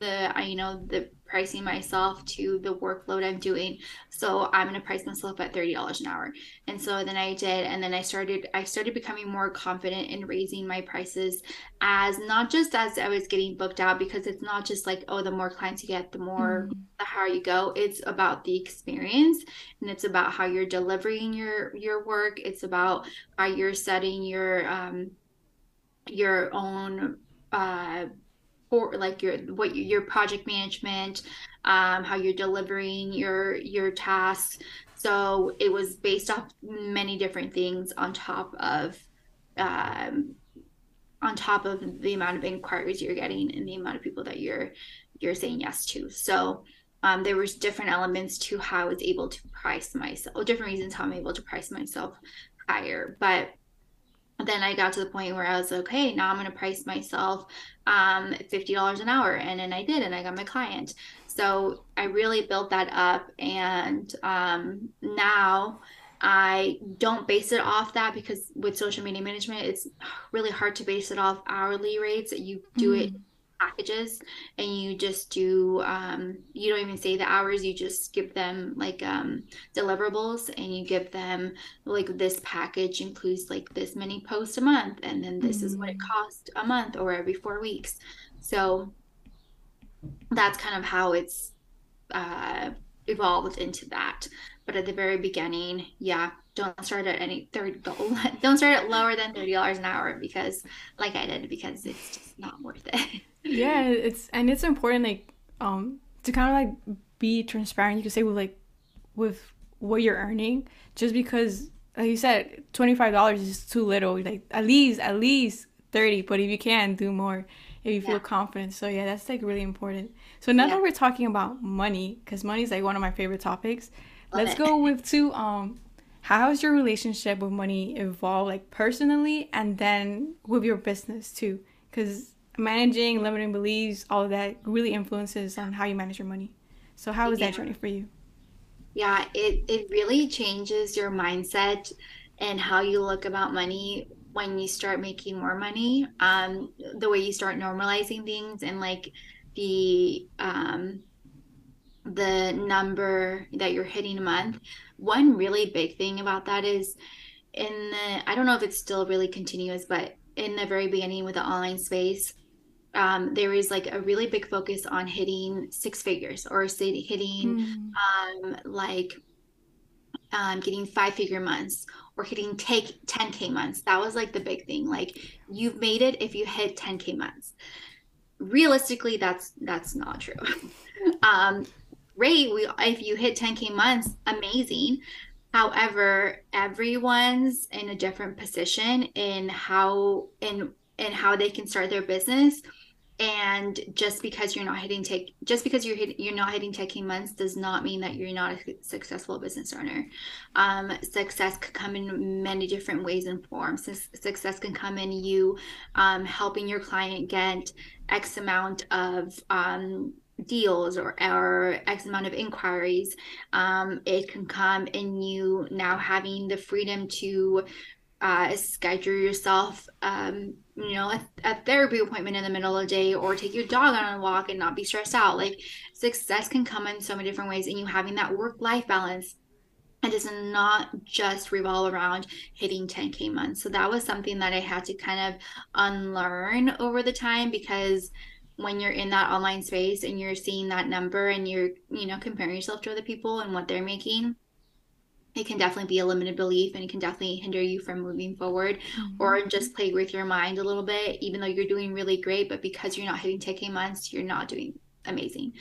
the I you know the pricing myself to the workload I'm doing. So I'm gonna price myself at thirty dollars an hour. And so then I did, and then I started I started becoming more confident in raising my prices as not just as I was getting booked out because it's not just like oh the more clients you get the more mm-hmm. the higher you go. It's about the experience and it's about how you're delivering your your work. It's about how you're setting your um your own uh for like your what your project management um, how you're delivering your your tasks. So it was based off many different things on top of um, on top of the amount of inquiries you're getting and the amount of people that you're you're saying yes to. So um, there was different elements to how I was able to price myself different reasons how I'm able to price myself higher. But then I got to the point where I was like, okay, now I'm going to price myself um, $50 an hour. And then I did, and I got my client. So I really built that up. And um, now I don't base it off that because with social media management, it's really hard to base it off hourly rates. You do mm-hmm. it packages and you just do um, you don't even say the hours you just give them like um, deliverables and you give them like this package includes like this many posts a month and then this mm-hmm. is what it mm. costs a month or every four weeks so that's kind of how it's uh, evolved into that but at the very beginning yeah don't start at any 30 don't start at lower than $30 an hour because like i did because it's not worth it. Yeah it's and it's important like um to kind of like be transparent you can say with like with what you're earning just because like you said $25 is too little like at least at least 30 but if you can do more if you feel confident. So yeah that's like really important. So now yeah. that we're talking about money because money is like one of my favorite topics Love let's it. go with two um how has your relationship with money evolved like personally and then with your business too because managing limiting beliefs all of that really influences on how you manage your money. So how was yeah. that journey for you? Yeah it, it really changes your mindset and how you look about money when you start making more money. Um, the way you start normalizing things and like the um, the number that you're hitting a month. One really big thing about that is in the i don't know if it's still really continuous but in the very beginning with the online space um, there is like a really big focus on hitting six figures or hitting mm. um, like um, getting five figure months or hitting take 10k months. That was like the big thing. Like you've made it if you hit 10k months. Realistically that's that's not true. Um great we if you hit 10k months amazing however everyone's in a different position in how in and how they can start their business. And just because you're not hitting take just because you're hit, you're not hitting 10k months does not mean that you're not a successful business owner. Um, success can come in many different ways and forms. Success can come in you um, helping your client get x amount of um, deals or, or x amount of inquiries um, it can come in you now having the freedom to uh, schedule yourself, um, you know, a, a, therapy appointment in the middle of the day or take your dog on a walk and not be stressed out. Like success can come in so many different ways, and you having that work life balance. It does not just revolve around hitting 10K months. So that was something that I had to kind of unlearn over the time because when you're in that online space and you're seeing that number and you're, you know, comparing yourself to other people and what they're making, it can definitely be a limited belief and it can definitely hinder you from moving forward mm-hmm. or just play with your mind a little bit even though you're doing really great but because you're not hitting 10k months you're not doing amazing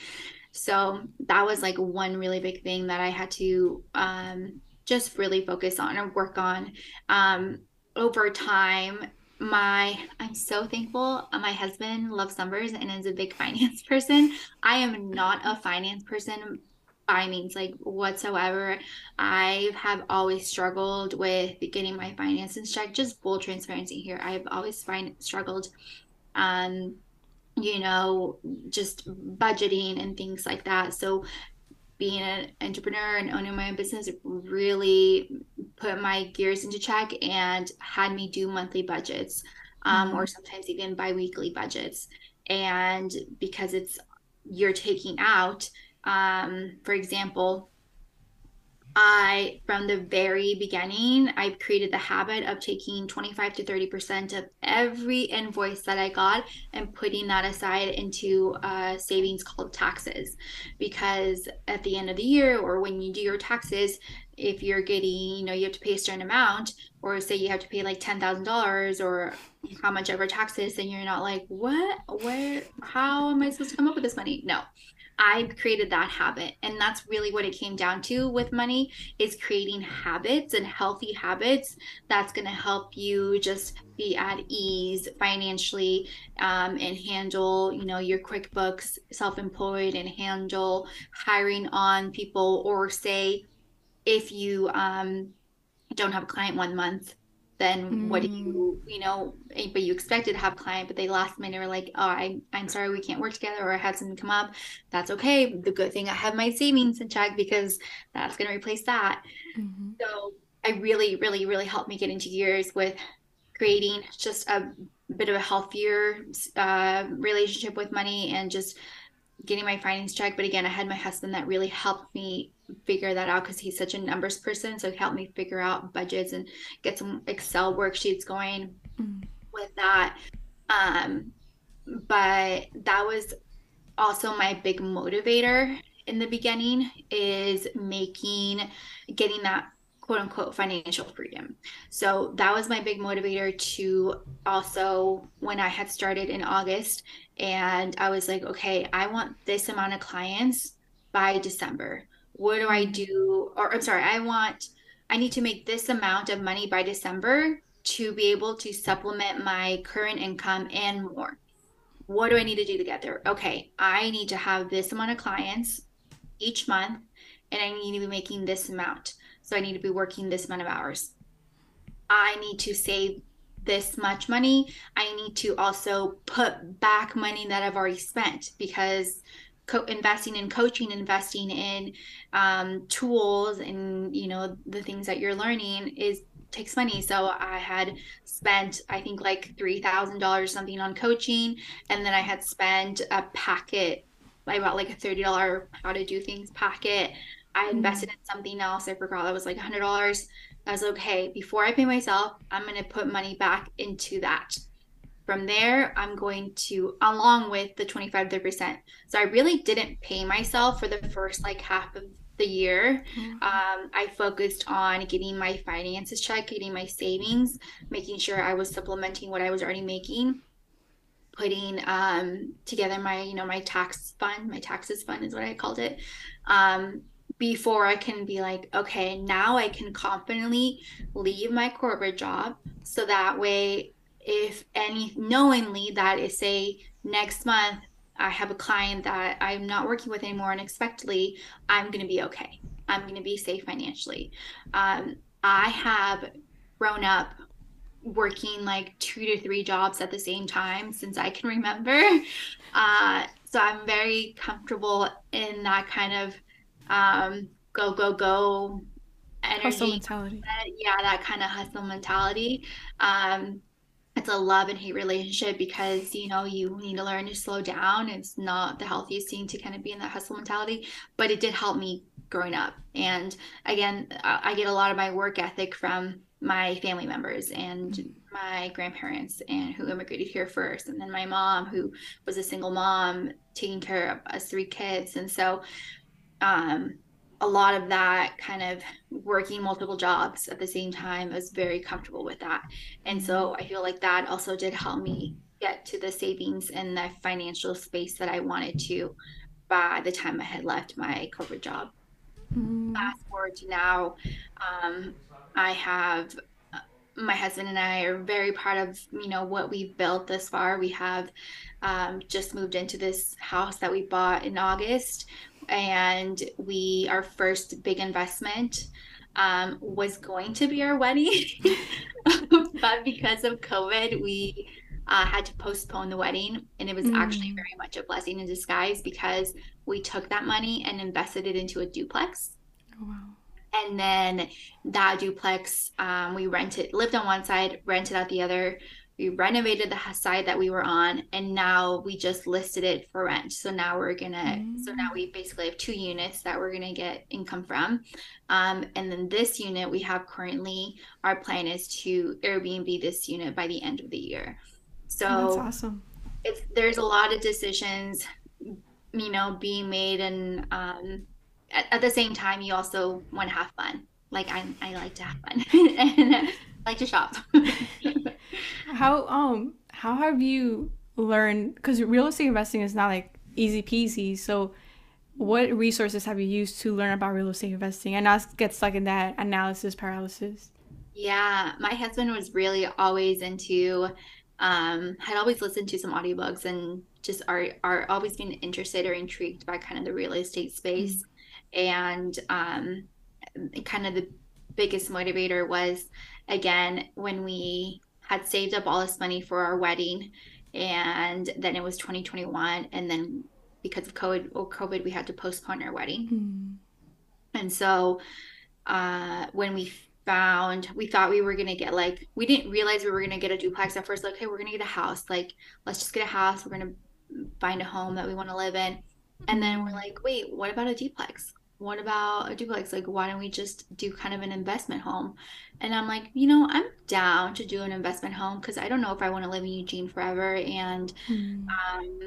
so that was like one really big thing that i had to um, just really focus on and work on um, over time my i'm so thankful my husband loves numbers and is a big finance person. I am not a finance person by means like whatsoever. I have always struggled with getting my finances checked. Just full transparency here. I've always find struggled um you know just budgeting and things like that. So being an entrepreneur and owning my own business really put my gears into check and had me do monthly budgets um, mm-hmm. or sometimes even biweekly budgets and because it's you're taking out um, for example, I, from the very beginning, I've created the habit of taking 25 to 30% of every invoice that I got and putting that aside into a savings called taxes. Because at the end of the year, or when you do your taxes, if you're getting, you know, you have to pay a certain amount, or say you have to pay like $10,000 or how much ever taxes, and you're not like, what, where, how am I supposed to come up with this money? No. I created that habit. And that's really what it came down to with money is creating habits and healthy habits that's going to help you just be at ease financially um, and handle, you know, your QuickBooks self-employed and handle hiring on people or say if you um, don't have a client one month then mm. what do you mm. you know eh, but you expected to have client but they last minute were like oh I, i'm sorry we can't work together or i had something come up that's okay the good thing i have my savings in check because that's going to replace that mm-hmm. so i really really really helped me get into gears with creating just a bit of a healthier uh, relationship with money and just getting my finance check but again i had my husband that really helped me figure that out because he's such a numbers person. So he helped me figure out budgets and get some Excel worksheets going mm. with that. Um, but that was also my big motivator in the beginning is making getting that quote unquote financial freedom. So that was my big motivator to also when I had started in August and I was like, okay, I want this amount of clients by December what do I do? Or I'm sorry, I want, I need to make this amount of money by December to be able to supplement my current income and more. What do I need to do to get there? Okay, I need to have this amount of clients each month and I need to be making this amount. So I need to be working this amount of hours. I need to save this much money. I need to also put back money that I've already spent because co- investing in coaching, investing in um, tools, and you know the things that you're learning is takes money. So I had spent I think like three thousand dollars something on coaching, and then I had spent a packet. I bought like a thirty dollar how to do things packet. I mm-hmm. invested mm-hmm. in something else. I forgot that was like a hundred dollars. I was like, okay. Before I pay myself, I'm gonna put money back into that. From there, I'm going to, along with the 25 30%. So I really didn't pay myself for the first like half of the year. Mm-hmm. Um, I focused on getting my finances checked, getting my savings, making sure I was supplementing what I was already making putting um, together my you know my tax fund my taxes fund is what i called it um, before i can be like okay now i can confidently leave my corporate job so that way if any knowingly that is say next month I have a client that I'm not working with anymore unexpectedly, I'm going to be okay. I'm going to be safe financially. Um, I have grown up working like two to three jobs at the same time since I can remember. Uh, so I'm very comfortable in that kind of um, go, go, go energy. Hustle mentality. Yeah, that kind of hustle mentality. Um, it's a love and hate relationship because you know you need to learn to slow down. It's not the healthiest thing to kind of be in that hustle mentality but it did help me growing up. And again i get a lot of my work ethic from my family members and my grandparents and who immigrated here first and then my mom who was a single mom taking care of us three kids. And so um, a lot of that kind of working multiple jobs at the same time I was very comfortable with that and so i feel like that also did help me get to the savings and the financial space that i wanted to by the time i had left my corporate job mm-hmm. fast forward to now um, i have my husband and I are very proud of you know what we've built thus far. We have um, just moved into this house that we bought in August, and we our first big investment um, was going to be our wedding, but because of COVID, we uh, had to postpone the wedding, and it was mm. actually very much a blessing in disguise because we took that money and invested it into a duplex. Oh, wow and then that duplex um, we rented lived on one side rented out the other. We renovated the side that we were on and now we just listed it for rent. So now we're gonna mm. so now we basically have two units that we're gonna get income from. Um, and then this unit we have currently our plan is to airbnb this unit by the end of the year. So that's awesome. it's there's a lot of decisions you know being made and um, at, at the same time, you also want to have fun. Like I, I like to have fun and I like to shop. how um how have you learned? Because real estate investing is not like easy peasy. So, what resources have you used to learn about real estate investing and not get stuck in that analysis paralysis? Yeah, my husband was really always into um had always listened to some audiobooks and just are are always been interested or intrigued by kind of the real estate space. Mm-hmm and um, kind of the biggest motivator was again when we had saved up all this money for our wedding and then it was 2021 and then because of covid or covid we had to postpone our wedding. Mm. and so uh, when we found we thought we were gonna get like we didn't realize we were gonna get a duplex at first like hey we're gonna get a house like let's just get a house we're gonna find a home that we want to live in. And then we're like wait what about a duplex what about a duplex? Like, why don't we just do kind of an investment home? And I'm like, you know, I'm down to do an investment home because I don't know if I want to live in Eugene forever. And, mm. um,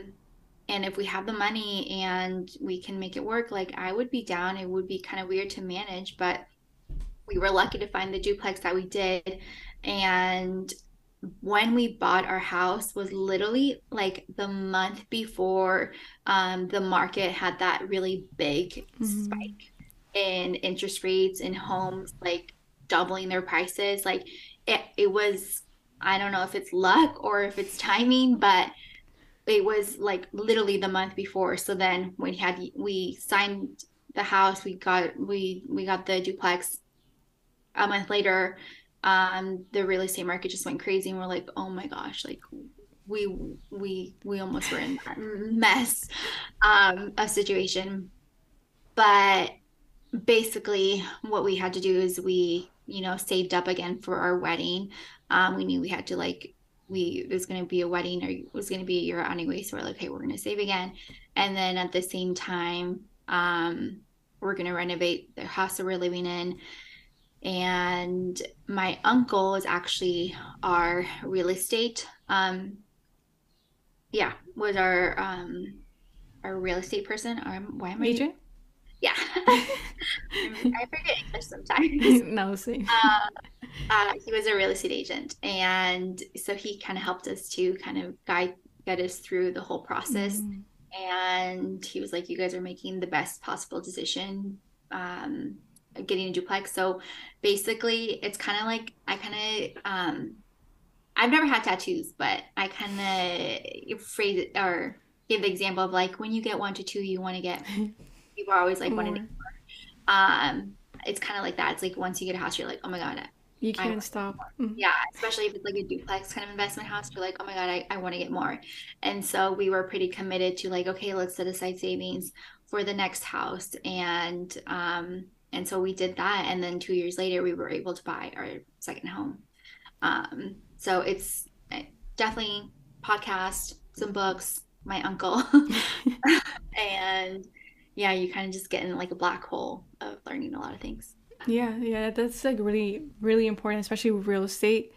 and if we have the money and we can make it work, like I would be down. It would be kind of weird to manage, but we were lucky to find the duplex that we did. And when we bought our house was literally like the month before um, the market had that really big mm-hmm. spike in interest rates and homes like doubling their prices. Like it, it was i don't know if it's luck or if it's timing but it was like literally the month before. So then when we had we signed the house. We got we we got the duplex a month later um, the real estate market just went crazy and we're like, oh my gosh, like we we we almost were in that mess um, of situation. But basically, what we had to do is we, you know, saved up again for our wedding. Um, we knew we had to like we it was going to be a wedding or it was going to be a year anyway so we're like hey we're going to save again and then at the same time um, we're going to renovate the house that we're living in and my uncle is actually our real estate um yeah was our um our real estate person. Um why am i agent yeah. I forget english sometimes. No see uh, uh, he was a real estate agent. And so he kind of helped us to kind of guide get us through the whole process. Mm. and he was like you guys are making the best possible decision. Um getting a duplex. So basically, it's kind of like I kind of um, I've never had tattoos, but I kind of phrase it or give the example of like when you get one to two, you want to get. People are always like wanting to. Um, it's kind of like that. It's like once you get a house, you're like, oh my god, you can't stop. Mm-hmm. Yeah, especially if it's like a duplex kind of investment house, you're like, oh my god, I, I want to get more. And so we were pretty committed to like, okay, let's set aside savings for the next house, and um, and so we did that, and then two years later, we were able to buy our second home. Um, so it's eh, definitely podcast, some books, my uncle, and yeah, you kind of just get in like a black hole of learning a lot of things. Yeah, yeah, that's like really, really important, especially with real estate.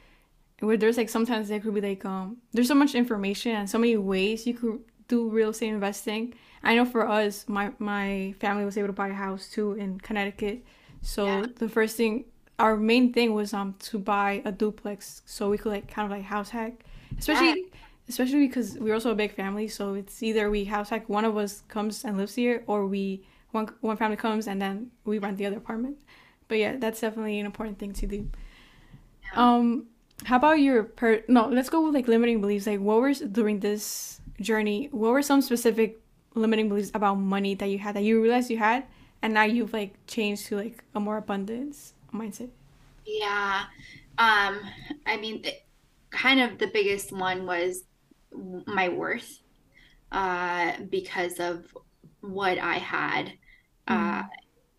Where there's like sometimes there could be like um there's so much information and so many ways you could do real estate investing. I know for us, my my family was able to buy a house too in Connecticut. So yeah. the first thing our main thing was um to buy a duplex so we could like kind of like house hack especially yeah. especially because we're also a big family so it's either we house hack one of us comes and lives here or we one one family comes and then we rent the other apartment but yeah that's definitely an important thing to do yeah. um how about your per no let's go with like limiting beliefs like what were during this journey what were some specific limiting beliefs about money that you had that you realized you had and now you've like changed to like a more abundance mindset? Yeah. Um, I mean, kind of the biggest one was my worth uh, because of what I had, uh, mm.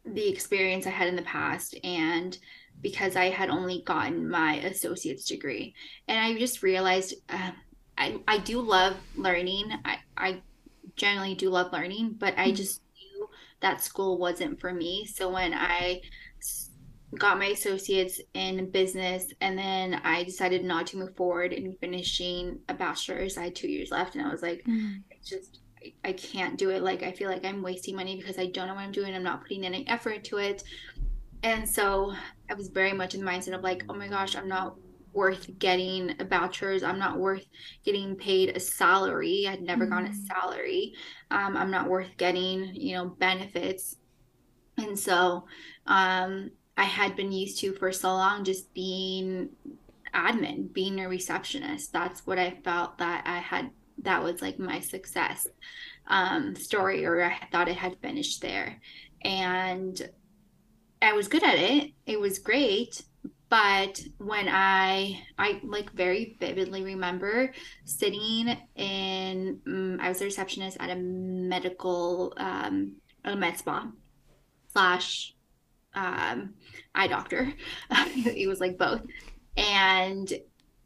the experience I had in the past, and because I had only gotten my associate's degree. And I just realized uh, I, I do love learning. I, I generally do love learning, but I mm. just knew that school wasn't for me. So when I got my associates in business and then I decided not to move forward in finishing a bachelor's. I had two years left and I was like, mm. it's just I can't do it. Like I feel like I'm wasting money because I don't know what I'm doing. I'm not putting any effort to it. And so I was very much in the mindset of like, oh my gosh, I'm not worth getting a bachelor's. I'm not worth getting paid a salary. I'd never mm. gotten a mm. salary. Um, I'm not worth getting, you know, benefits. And so um, I had been used to for so long just being admin, being a receptionist. That's what I felt that I had that was like my success um, story, or I thought it had finished there. And I was good at it. It was great. But when I, I like very vividly remember sitting in, um, I was a receptionist at a medical, um, a med spa slash um, eye doctor. it was like both. And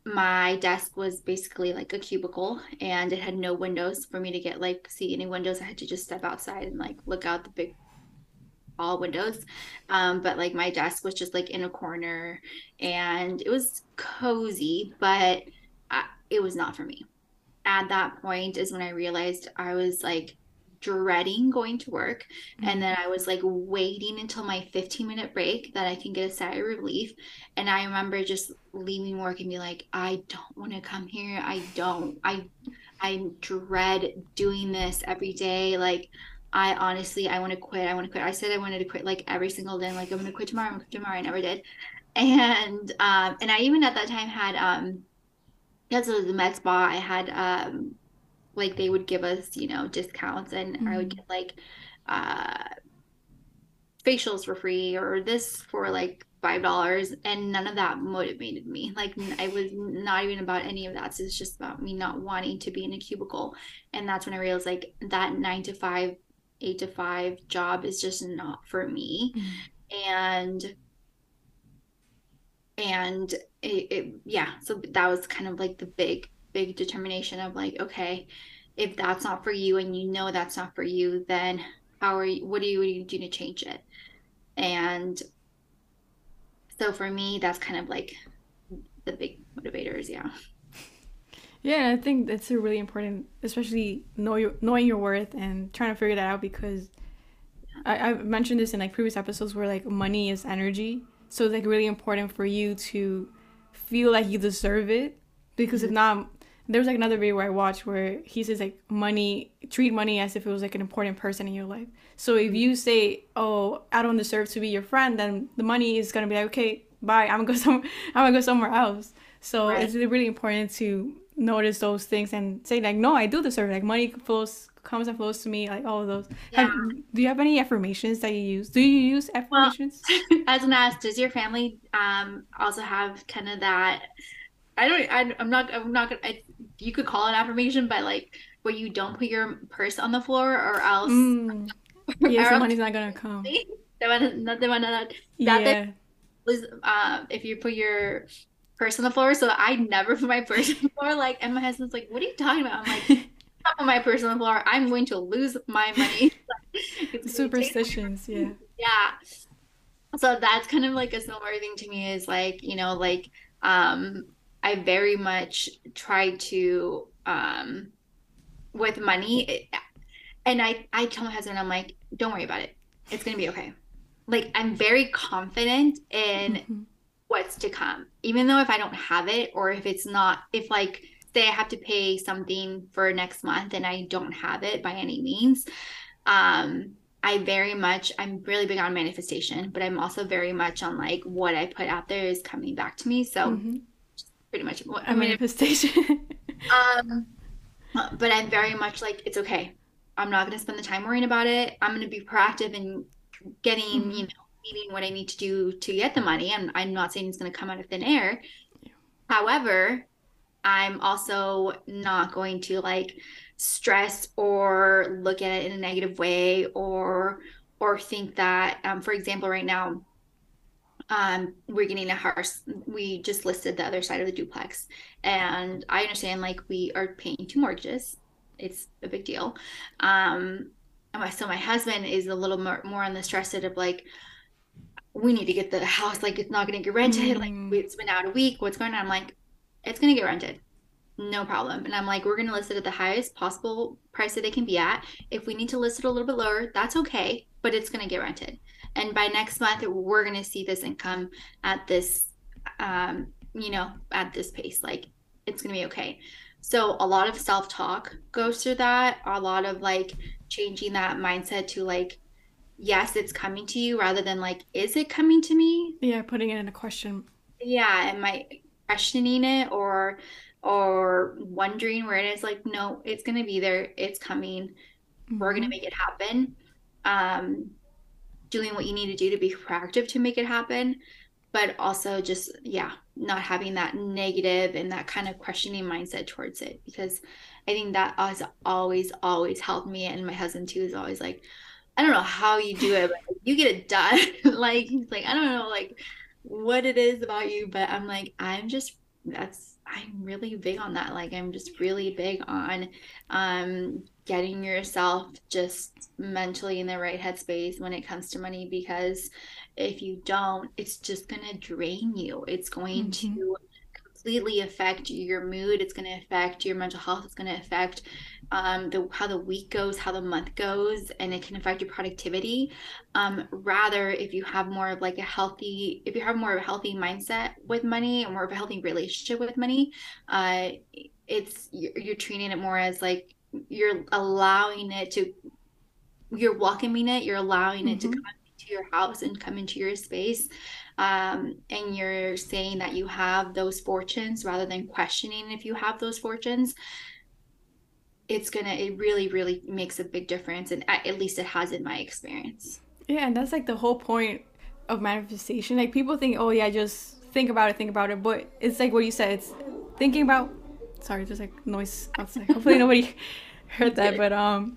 my desk was basically like a cubicle and it had no windows for me to get like see any windows. I had to just step outside and like look out the big all windows. Um, but like my desk was just like in a corner and it was cozy, but I, it was not for me. At that point is when I realized I was like dreading going to work. Mm-hmm. And then I was like waiting until my 15 minute break that I can get a sigh of relief. And I remember just leaving work and be like, I don't want to come here. I don't. I I dread doing this every day. Like I honestly I want to quit. I want to quit. I said I wanted to quit like every single day. Like I'm gonna quit tomorrow. I'm gonna quit tomorrow. I never did. And um and I even at that time had um because of the med spa, I had um like they would give us you know discounts and mm-hmm. i would mm-hmm. get like uh facials for free or this for like five dollars and none of that motivated me like i was not even about any of that so it's just about me not wanting to be in a cubicle and that's when i realized like that nine to five eight to five job is just not for me mm-hmm. and and it, it yeah so that was kind of like the big big determination of like, okay, if that's not for you and you know that's not for you, then how are you, what are you, what are you doing to change it? And so for me, that's kind of like the big motivators. Yeah. Yeah, I think that's a really important, especially know your, knowing your worth and trying to figure that out because I, I've mentioned this in like previous episodes where like money is energy. So it's like really important for you to feel like you deserve it because mm-hmm. if not, there was like another video where I watched where he says like money treat money as if it was like an important person in your life. So if you say, "Oh, I don't deserve to be your friend," then the money is gonna be like, "Okay, bye. I'm gonna go some. I'm gonna go somewhere else." So right. it's really important to notice those things and say like, no, I do deserve it. Like money flows comes and flows to me, like all of those. Yeah. Have, do you have any affirmations that you use? Do you use affirmations? Well, as an ask, does your family um also have kind of that? I don't. I, am not. I'm not gonna. I, you could call it affirmation, but like where you don't put your purse on the floor, or else. Mm. Yeah, money's not gonna come. That yeah. uh, if you put your purse on the floor. So I never put my purse on the floor. Like, and my husband's like, "What are you talking about?" I'm like, "Put my purse on the floor. I'm going to lose my money." Superstitions, yeah. Yeah. So that's kind of like a similar thing to me. Is like you know like um I very much try to um with money. and I I tell my husband I'm like, "Don't worry about it. It's gonna be okay." Like I'm very confident in. Mm-hmm what's to come. Even though if i don't have it or if it's not if like say i have to pay something for next month and i don't have it by any means um i very much i'm really big on manifestation but i'm also very much on like what i put out there is coming back to me. So mm-hmm. pretty much what a manifestation. Um but i'm very much like it's okay. I'm not going to spend the time worrying about it. I'm going to be proactive in getting mm-hmm. you know needing what I need to do to get the money. And I'm not saying it's going to come out of thin air. Yeah. However, I'm also not going to like stress or look at it in a negative way or or think that um, for example right now um, we're getting a house we just listed the other side of the duplex and i understand like we are paying two mortgages it's a big deal um so my husband is a little more, more on the stress of like we need to get the house like it's not going to get rented mm. like it's been out a week what's going on? I'm like it's going to get rented. No problem. And i'm like we're going to list it at the highest possible price that they can be at. If we need to list it a little bit lower that's okay but it's going to get rented. And by next month we're going to see this income at this um you know at this pace like it's going to be okay. So a lot of self-talk goes through that a lot of like changing that mindset to like yes, it's coming to you rather than like, is it coming to me? Yeah, putting it in a question. Yeah, am I questioning it or or wondering where it is? Like, no, it's gonna be there. It's coming. Mm-hmm. We're gonna mm-hmm. make it happen. Um, doing what you need to do to be proactive to make it happen, but also just yeah, not having that negative and that kind of questioning mindset towards it because I think that has always always helped me and my husband too is always like I don't know how you do it, but you get it done. like he's like, I don't know like what it is about you, but I'm like, I'm just that's I'm really big on that. Like I'm just really big on um getting yourself just mentally in the right headspace when it comes to money because if you don't, it's just gonna drain you. It's going mm-hmm. to completely affect your mood. It's going to affect your mental health. It's going to affect um, the how the week goes, how the month goes, and it can affect your productivity. Um, rather, if you have more of like a healthy, if you have more of a healthy mindset with money, or more of a healthy relationship with money, uh, it's you're, you're treating it more as like you're allowing it to, you're welcoming it, you're allowing mm-hmm. it to mm-hmm. come into your house and come into your space um, and you're saying that you have those fortunes rather than questioning if you have those fortunes it's gonna it really really makes a big difference and at least it has in my experience. Yeah and that's like the whole point of manifestation. Like people think oh yeah just think about it think about it but it's like what you said it's thinking about sorry there's like noise outside. Hopefully nobody heard that but um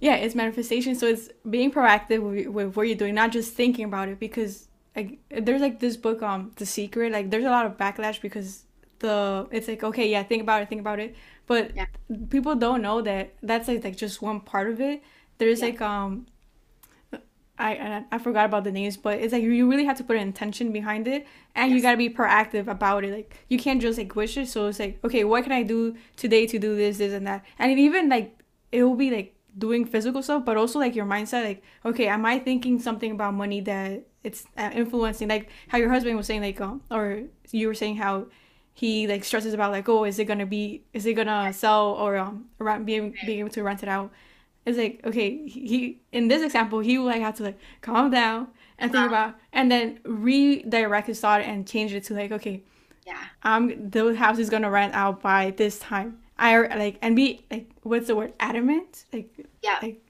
yeah it's manifestation so it's being proactive with, with what you're doing not just thinking about it because like there's like this book um the secret like there's a lot of backlash because the it's like okay yeah think about it think about it but yeah. people don't know that that's like, like just one part of it there's yeah. like um I, I forgot about the names, but it's like you really have to put an intention behind it, and yes. you gotta be proactive about it. Like you can't just like wish it. So it's like, okay, what can I do today to do this, this, and that? And even like it will be like doing physical stuff, but also like your mindset. Like, okay, am I thinking something about money that it's uh, influencing like how your husband was saying like um, or you were saying how he like stresses about like oh is it gonna be is it gonna sell or um around being being able to rent it out it's like okay he in this example he would like have to like calm down and think about and then redirect his thought and change it to like okay Yeah. Um, the house is gonna rent out by this time. I like and be like, what's the word? Adamant. Like yeah. Like,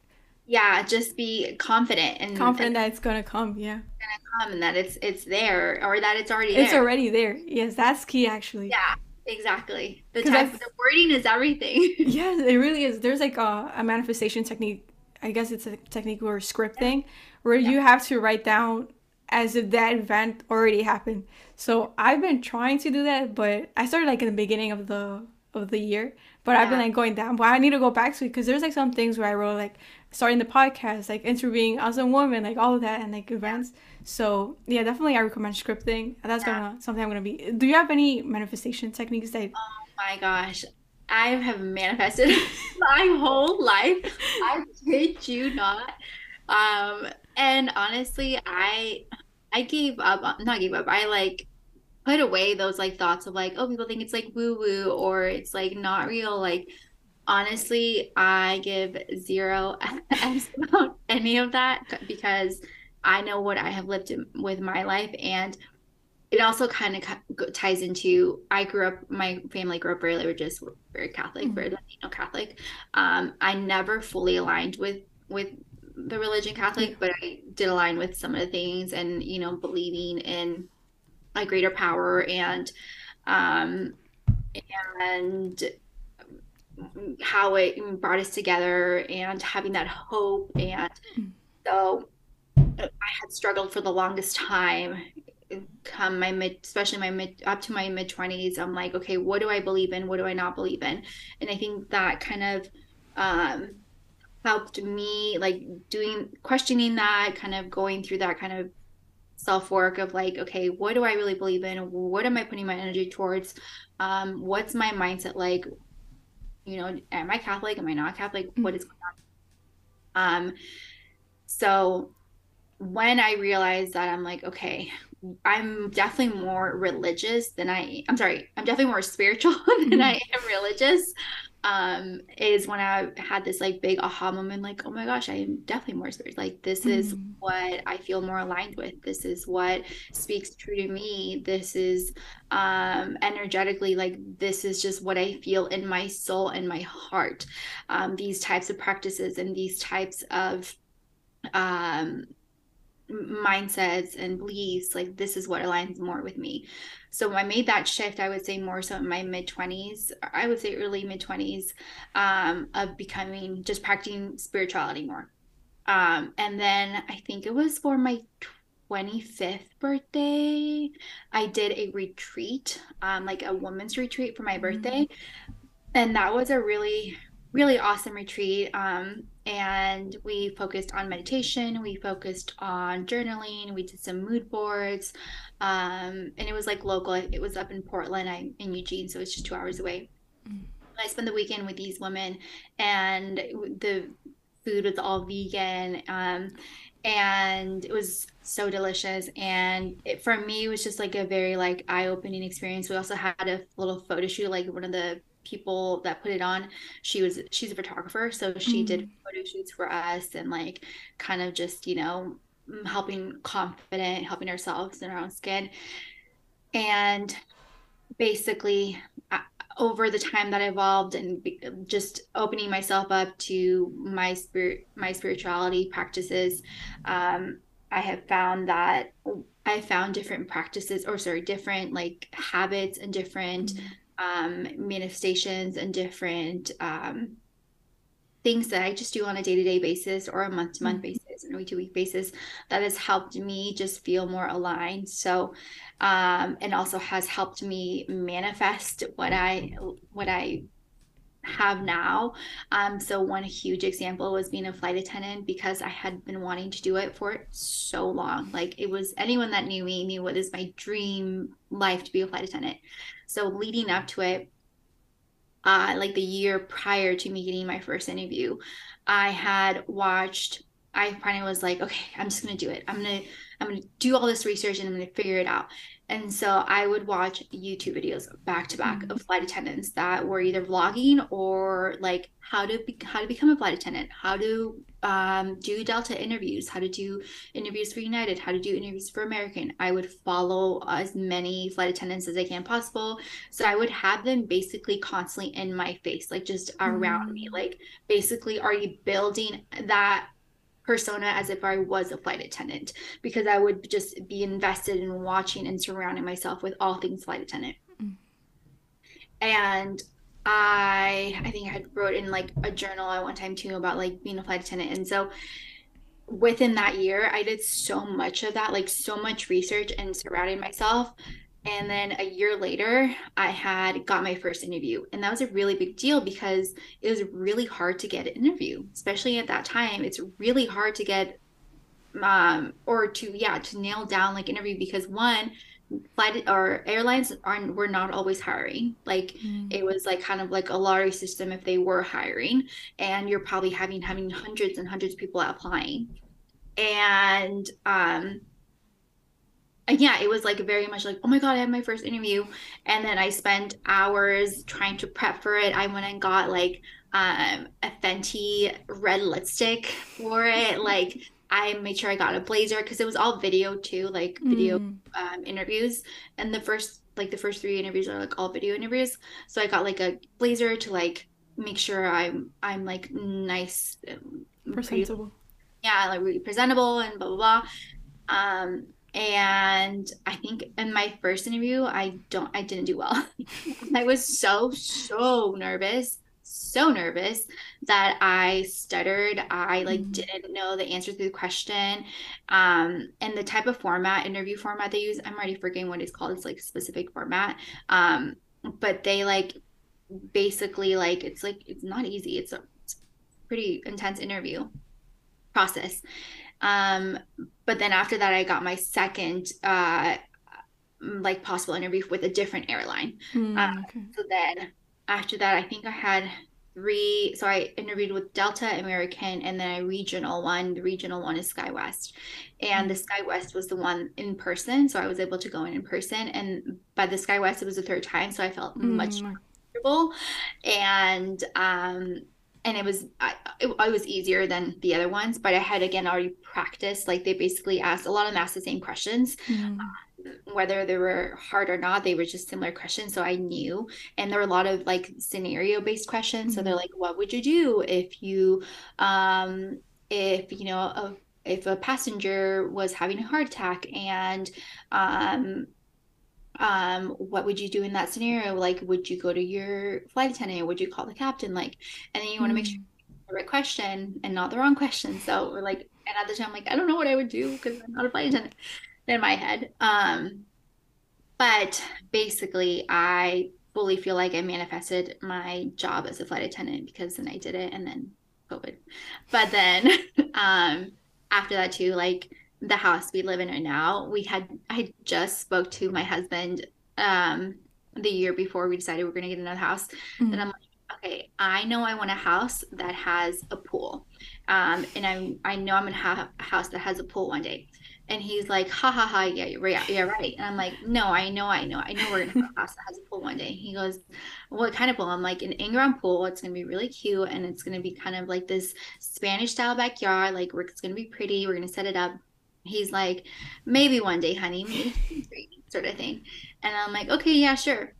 yeah. Just be confident and confident and that it's gonna come. Yeah. Gonna come and that it's it's there or that it's already it's already there. Yes, that's key actually. Yeah. Exactly. The type, the wording is everything. yes, it really is. There's like a, a manifestation technique. I guess it's a technique or scripting yeah. where yeah. you have to write down as if that event already happened. So I've been trying to do that, but I started like in the beginning of the of the year. But yeah. I've been like going down. But I need to go back to it because there's like some things where I wrote like starting the podcast, like interviewing as a woman, like all of that and like events. So yeah, definitely I recommend scripting. That's yeah. gonna something I'm gonna be. Do you have any manifestation techniques that? Oh my gosh, I have manifested my whole life. I kid you not. Um, and honestly, I I gave up. Not gave up. I like put away those like thoughts of like, oh, people think it's like woo woo or it's like not real. Like, honestly, I give zero about any of that because I know what I have lived with my life. And it also kind of ties into I grew up, my family grew up very religious, very Catholic, mm-hmm. very Latino Catholic. Um, I never fully aligned with with the religion Catholic, but I did align with some of the things and, you know, believing in a greater power and um and how it brought us together and having that hope and so I had struggled for the longest time come my mid especially my mid up to my mid 20s i'm like okay what do i believe in what do i not believe in and i think that kind of um helped me like doing questioning that kind of going through that kind of self work of like, okay, what do I really believe in? What am I putting my energy towards? Um, what's my mindset like? You know, am I Catholic? Am I not Catholic? Mm-hmm. What is going on? Um, so when I realized that, I'm like, okay, I'm definitely more religious than I. I'm sorry, I'm definitely more spiritual than mm-hmm. I am religious um is when I had this like big aha moment like oh my gosh I am definitely more spiritual like this is mm. what I feel more aligned with. This is what speaks true to me. This is um energetically like this is just what I feel in my soul and my heart. Um these types of practices and these types of um mindsets and beliefs like this is what aligns more with me so I made that shift, I would say more so in my mid 20s, I would say early mid 20s, um, of becoming just practicing spirituality more. Um, and then I think it was for my 25th birthday, I did a retreat, um, like a woman's retreat for my mm-hmm. birthday. And that was a really, really awesome retreat. Um, and we focused on meditation we focused on journaling we did some mood boards um, and it was like local it was up in portland i'm in eugene so it's just two hours away mm-hmm. i spent the weekend with these women and the food was all vegan um, and it was so delicious and it, for me it was just like a very like eye-opening experience we also had a little photo shoot like one of the people that put it on she was she's a photographer so she mm. did photo shoots for us and like kind of just you know mm, helping confident helping ourselves in our own skin and basically over the time that I evolved and just opening myself up to my spirit my spirituality practices um, i have found that i found different practices or sorry different like habits and different mm-hmm um, manifestations and different um, things that I just do on a day to day basis or a month to month basis and a week to week basis that has helped me just feel more aligned. So, um, and also has helped me manifest what I what I have now. Um, so one huge example was being a flight attendant because I had been wanting to do it for so long. Like it was anyone that knew me knew what is my dream life to be a flight attendant. So leading up to it, uh, like the year prior to me getting my first interview, I had watched. I finally was like, okay, I'm just gonna do it. I'm gonna I'm gonna do all this research and I'm gonna figure it out. And so I would watch YouTube videos back to back of flight attendants that were either vlogging or like how to be, how to become a flight attendant, how to um, do Delta interviews, how to do interviews for United, how to do interviews for American. I would follow as many flight attendants as I can possible. So I would have them basically constantly in my face, like just around mm. me. Like basically, are you building that persona as if I was a flight attendant because I would just be invested in watching and surrounding myself with all things flight attendant. Mm. And I I think I had wrote in like a journal at one time too about like being a flight attendant. And so within that year, I did so much of that, like so much research and surrounding myself and then a year later, I had got my first interview. And that was a really big deal because it was really hard to get an interview, especially at that time. It's really hard to get, um, or to, yeah, to nail down like interview because one, flight or airlines aren't were not always hiring like mm. it was like kind of like a lottery system if they were hiring and you're probably having having hundreds and hundreds of people applying and um yeah, it was like very much like, oh my God, I have my first interview. And then I spent hours trying to prep for it. I went and got like um, a Fenty red lipstick for it. Like I made sure I got a blazer because it was all video too, like video mm. um, interviews. And the first, like the first three interviews are like all video interviews. So I got like a blazer to like make sure I'm, I'm like nice, presentable. Pretty, yeah, like really presentable and blah, blah, blah. Um, and i think in my first interview i don't i didn't do well. I was so so nervous so nervous that i stuttered. I like mm-hmm. didn't know the answer to the question. Um and the type of format interview format they use i'm already forgetting what it's called. It's like specific format. Um but they like basically like it's like it's not easy. It's a, it's a pretty intense interview process um, but then after that, I got my second uh, like possible interview with a different airline. Mm, um, okay. So then after that, I think I had three. So I interviewed with Delta, American, and then a regional one. The regional one is SkyWest, and the SkyWest was the one in person. So I was able to go in in person, and by the SkyWest, it was the third time, so I felt mm. much more comfortable. And um, and it was I, it, was easier than the other ones but i had again already practiced like they basically asked a lot of them asked the same questions mm. uh, whether they were hard or not they were just similar questions so i knew and there were a lot of like scenario based questions mm. so they're mm-hmm. like what would you do if you um if you know a, if a passenger was having a heart attack and um um what would you do in that scenario? Like would you go to your flight attendant? Would you call the captain? Like and then you want to make sure mm-hmm. the right question and not the wrong question. So we're like and at the time I'm like I don't know what I would do because I'm not a flight attendant in my head. Um but basically I fully feel like I manifested my job as a flight attendant because then I did it and then COVID. But then um after that too like the house we live in right now, we had I just spoke to my husband um the year before we decided we are gonna get another house. Mm-hmm. And I'm like, okay, I know I want a house that has a pool. Um and I'm I know I'm gonna have a house that has a pool one day. And he's like, ha ha ha, yeah, you're right, yeah, right. And I'm like, no, I know, I know, I know we're gonna have a house that has a pool one day. He goes, what kind of pool? I'm like, an in-ground pool. It's gonna be really cute, and it's gonna be kind of like this Spanish style backyard. Like, we're it's gonna be pretty. We're gonna set it up he's like, maybe one day, honey, sort of thing. And I'm like, okay, yeah, sure.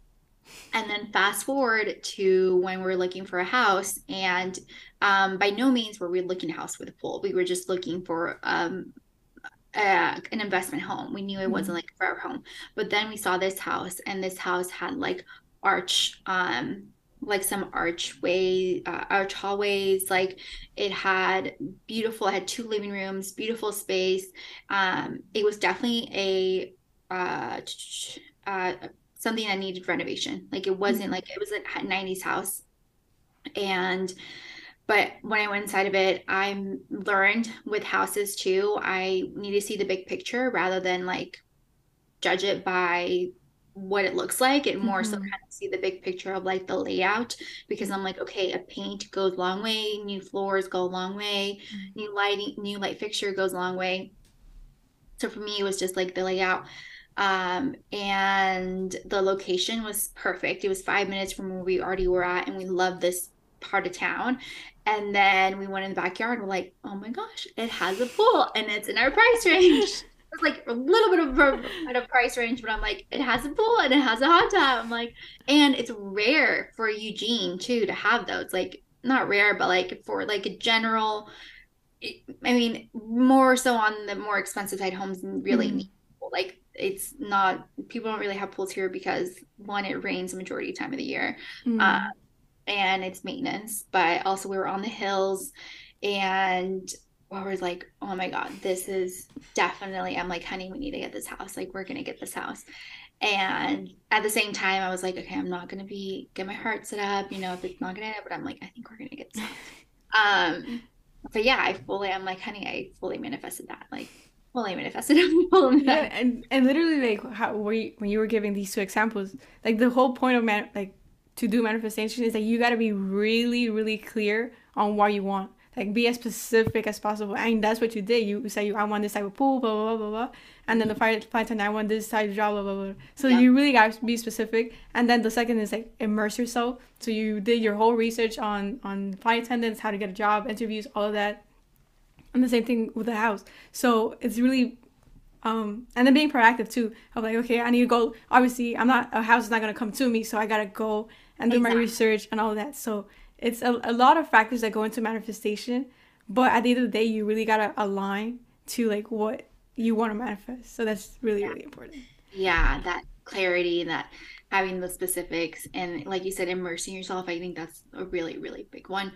And then fast forward to when we're looking for a house, and um, by no means were we looking a house with a pool. We were just looking for um, uh, an investment home. We knew it wasn't mm-hmm. like for our home, but then we saw this house, and this house had like arch um like some archway uh, arch hallways like it had beautiful it had two living rooms beautiful space. Um it was definitely a uh, uh something that needed renovation. Like it wasn't mm-hmm. like it was a 90s house. And but when i went inside of it i learned with houses too i need to see the big picture rather than like judge it by what it looks like and more mm-hmm. so kind of see the big picture of like the layout because I'm like, okay, a paint goes a long way, new floors go a long way, mm-hmm. new lighting, new light fixture goes a long way. So for me, it was just like the layout. Um, and the location was perfect. It was five minutes from where we already were at, and we loved this part of town. And then we went in the backyard. We're like, oh my gosh, it has a pool, and it's in our price range. It's like a little bit of a, a price range, but I'm like, it has a pool and it has a hot tub. I'm like, and it's rare for Eugene too to have those. Like not rare, but like for like a general. I mean, more so on the more expensive side homes really mm-hmm. need like it's not people don't really have pools here because one it rains the majority of time of the year mm. uh, and it's maintenance but also we were on the hills and I was like oh my god this is definitely i'm like honey we need to get this house. Like we're gonna get this house. And at the same time i was like okay i'm not gonna be get my heart set up you know if it's not gonna but i'm like i think we're gonna get this house. Um but yeah i fully i'm like honey i fully manifested that like I manifested yeah, and and literally like how you, when you were giving these two examples, like the whole point of man like to do manifestation is that you got to be really really clear on what you want. Like be as specific as possible, and that's what you did. You say you I want this type of pool, blah blah blah blah blah, and then the ten I want this type of job, blah blah blah. So yeah. you really got to be specific. And then the second is like immerse yourself. So you did your whole research on on flight attendants, how to get a job, interviews, all of that and the same thing with the house. So it's really um and then being proactive too of like okay i need to go obviously i'm not a house is not going to come to me so i gotta go and do exactly. my research and all of that so it's a, a lot of factors that go into manifestation but at the end of the day you really gotta align to like what you want to manifest so that's really yeah. really important yeah that clarity that having the specifics and like you said immersing yourself i think that's a really really big one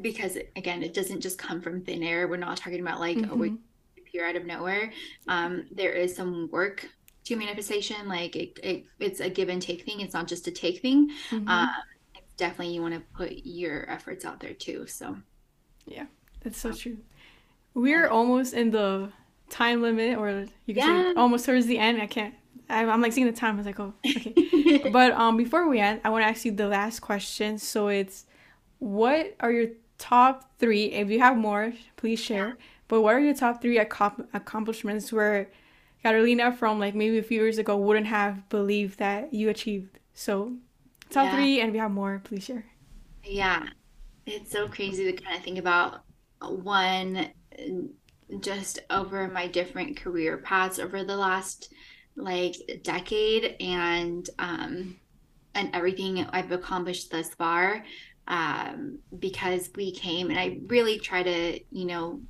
because again it doesn't just come from thin air we're not talking about like mm-hmm. oh, we appear out of nowhere um, there is some work to manifestation like it, it, it's a give and take thing it's not just a take thing mm-hmm. uh, definitely you want to put your efforts out there too so yeah that's so true we're almost in the time limit or you can yeah. say almost towards the end i can't I, am like seeing the time i was like oh okay but um before we end i want to ask you the last question so it's what are your top three, if you have more, please share. But what are your top three ac- accomplishments where Carolina from like maybe a few years ago wouldn't have believed that you achieved? So, top yeah. three, and we have more, please share. Yeah, it's so crazy to kind of think about one just over my different career paths over the last like decade and um and everything I've accomplished thus far um, because we came and I really try to, you know,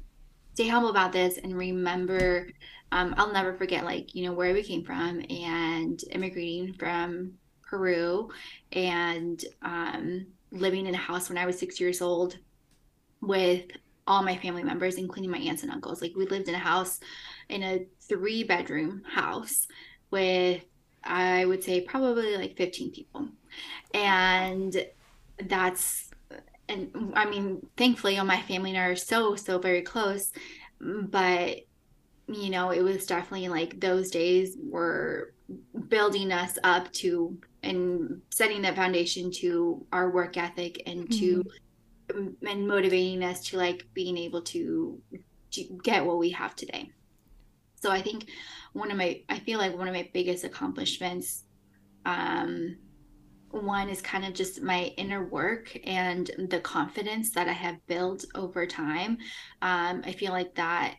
stay humble about this and remember um, I'll never forget like, you know, where we came from and immigrating from Peru and um, living in a house when I was six years old with all my family members, including my aunts and uncles. Like we lived in a house in a three bedroom house with I would say probably like 15 people. And that's and I mean, thankfully, all my family and I are so so very close, but you know, it was definitely like those days were building us up to and setting that foundation to our work ethic and to mm-hmm. and motivating us to like being able to to get what we have today. So I think one of my I feel like one of my biggest accomplishments um one is kind of just my inner work and the confidence that I have built over time. Um, I feel like that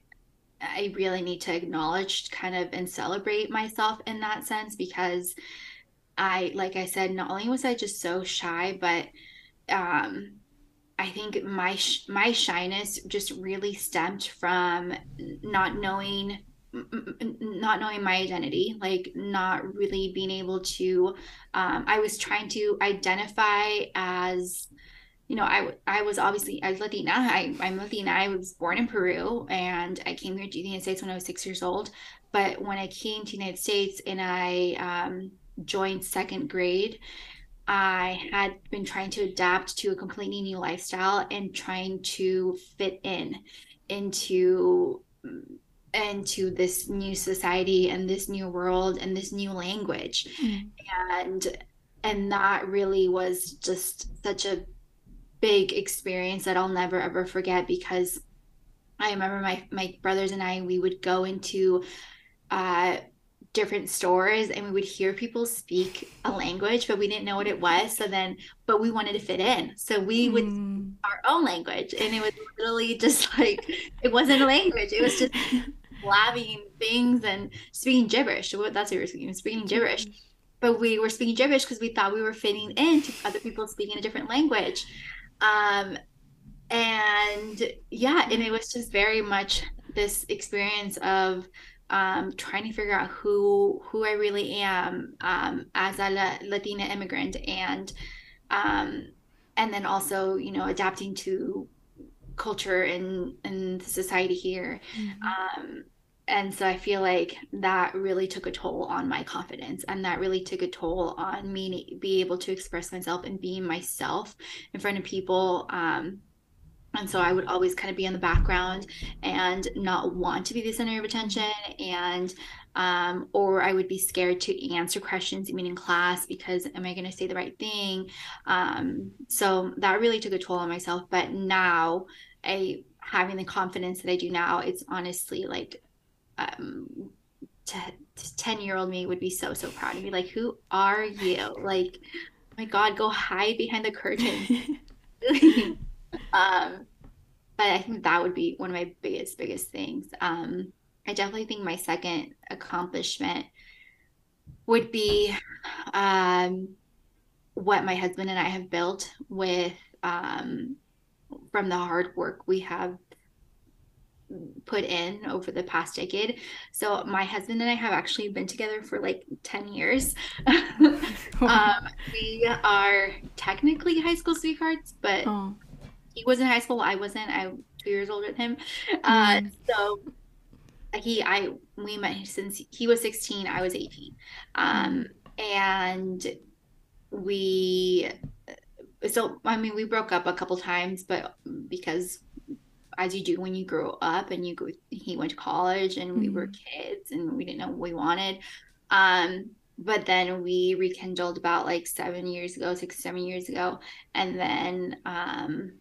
I really need to acknowledge kind of and celebrate myself in that sense because I, like I said, not only was I just so shy, but um, I think my sh- my shyness just really stemmed from not knowing not knowing my identity, like not really being able to. Um, I was trying to identify as, you know, I I was obviously I was Latina. I, I'm Latina. I was born in Peru, and I came here to the United States when I was six years old. But when I came to the United States and I um, joined second grade, I had been trying to adapt to a completely new lifestyle and trying to fit in into into this new society and this new world and this new language mm. and and that really was just such a big experience that I'll never ever forget because I remember my my brothers and I we would go into uh different stores and we would hear people speak a language but we didn't know what it was. So then but we wanted to fit in. So we would Mm. our own language and it was literally just like it wasn't a language. It was just blabbing things and speaking gibberish. That's what we were speaking speaking gibberish. But we were speaking gibberish because we thought we were fitting in to other people speaking a different language. Um and yeah and it was just very much this experience of um, trying to figure out who who I really am um, as a La- Latina immigrant and um, and then also you know adapting to culture and and society here Mhm. um, and so I feel like that really took a toll on my confidence and that really took a toll on me be able to express myself and being myself in front of people um, and so I would always kind of be in the background and not want to be the center of attention and um, or I would be scared to answer questions even in class because am I going to say the right thing? Um, so that really took a toll on myself but now I having the confidence that I do now it's honestly like um, t- 10 year old me would be so so proud of me like who are you? Like oh my god go hide behind the curtain um, but I think that would be one of my biggest, biggest things. Um, I definitely think my second accomplishment would be um, what my husband and I have built with um, from the hard work we have put in over the past decade. So my husband and I have actually been together for like 10 years. um, we are technically high school sweethearts, but oh. He was in high school. I wasn't. I'm two years older than him. Uh, Mm. so he, I, we met since he was 16. I was 18. Um, and we, so I mean, we broke up a couple times, but because as you do when you grow up and you go, he went to college and we were Mhm. kids and we didn't know what we wanted. Um, but then we rekindled about like seven years ago, six, seven years ago. And then um,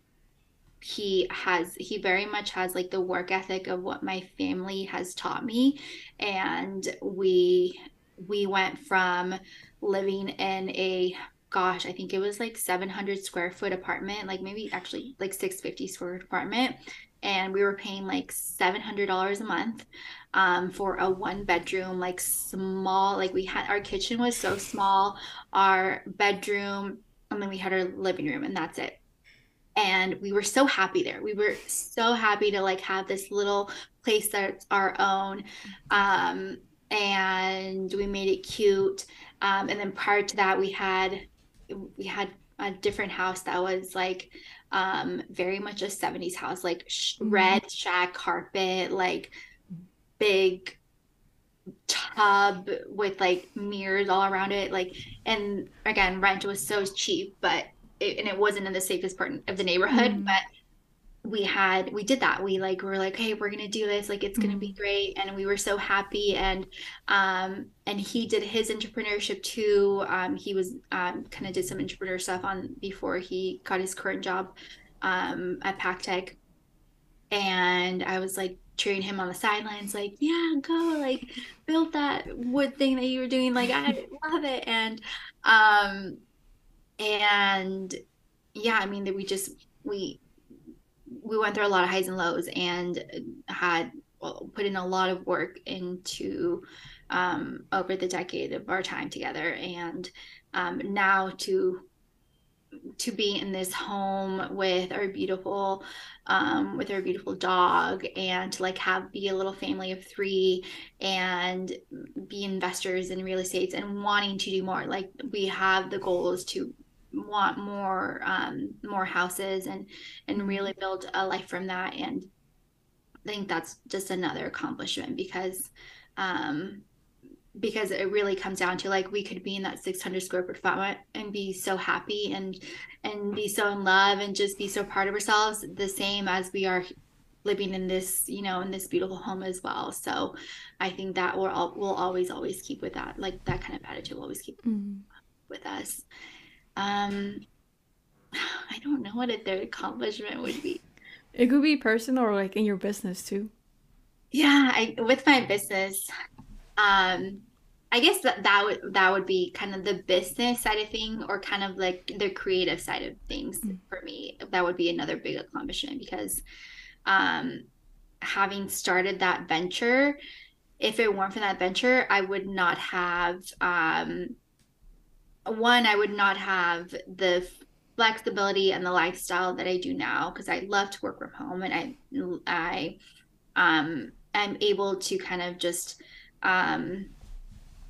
he has, he very much has like the work ethic of what my family has taught me. And we, we went from living in a gosh, I think it was like 700 square foot apartment, like maybe actually like 650 square apartment. And we were paying like $700 a month um, for a one bedroom, like small, like we had our kitchen was so small, our bedroom, and then we had our living room, and that's it. And we were so happy there. We were so happy to like have this little place that's our own. Um, and we made it cute. Um, and then prior to that, we had we had a different house that was like um very much a 70s house like sh- Mhm. red shag carpet like big tub with like mirrors all around it like and again rent was so cheap but it, and it wasn't in the safest part of the neighborhood Mhm. but we had we did that. We like we were like hey we're gonna do this. Like it's gonna be Mhm. great. And we were so happy. And um and he did his entrepreneurship too. Um he was um kind of did some entrepreneur stuff on before he got his current job um at Pactech and I was like cheering him on the sidelines like yeah go like build that wood thing that you were doing. Like I love it. And um and yeah I mean that we just we we went through a lot of highs and lows and had put in a lot of work into um, over the decade of our time together. And um, now to to be in this home with our beautiful um, with our beautiful dog and to like have be a little family of three and be investors in real estates and wanting to do more like we have the goals to want more um, more houses and and really build a life from that. And I think that's just another accomplishment because um, because it really comes down to like we could be in that 600 square foot apartment and be so happy and and be so in love and just be so proud of ourselves the same as we are living in this you know in this beautiful home as well. So i think that we'll, al- we'll always always keep with that like that kind of attitude will always keep Mm. with us um i don't know what a third accomplishment would be It could be personal or like in your business too. Yeah, I with my business, um, I guess that that would that would be kind of the business side of thing, or kind of like the creative side of things mm-hmm. for me. That would be another big accomplishment because um, having started that venture, if it weren't for that venture, I would not have um, one. I would not have the flexibility and the lifestyle that I do now because I love to work from home and I I um, am able to kind of just um,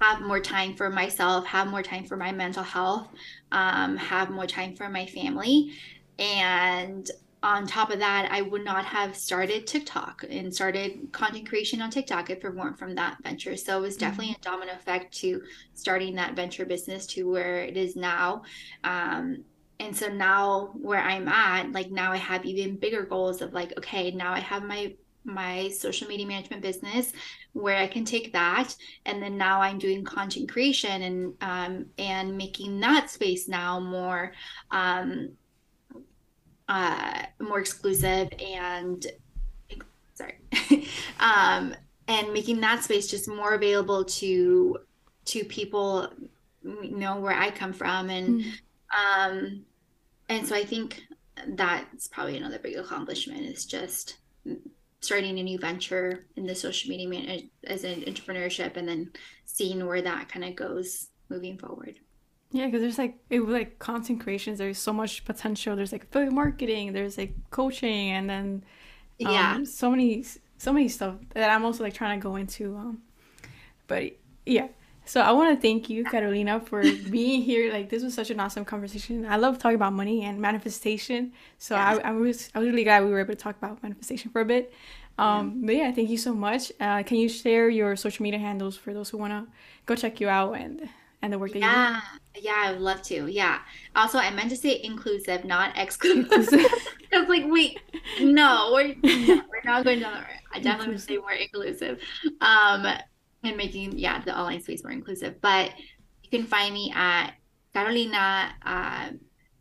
have more time for myself, have more time for my mental health, um, have more time for my family. And on top of that, I would not have started TikTok and started content creation on TikTok if it weren't from that venture. So it was definitely mm-hmm. a domino effect to starting that venture business to where it is now. Um, and so now where I'm at, like now I have even bigger goals of like, okay, now I have my my social media management business where I can take that and then now I'm doing content creation and um, and making that space now more um, uh, more exclusive and sorry um, and making that space just more available to to people you know where I come from and mm. um and so I think that's probably another big accomplishment is just starting a new venture in the social media man- as an entrepreneurship and then seeing where that kind of goes moving forward yeah because there's like it like content creations there's so much potential there's like affiliate marketing there's like coaching and then um, yeah so many so many stuff that i'm also like trying to go into um but yeah so I want to thank you, Carolina, for being here. Like this was such an awesome conversation. I love talking about money and manifestation. So yes. I, I was I was really glad we were able to talk about manifestation for a bit. Um, yeah. But yeah, thank you so much. Uh, can you share your social media handles for those who wanna go check you out and and the work that yeah. you do? Yeah, I would love to. Yeah. Also, I meant to say inclusive, not exclusive. I was like, wait, no, we're, we're not going down the right. I definitely would say more inclusive. Um, and making yeah the online space more inclusive. But you can find me at Carolina uh,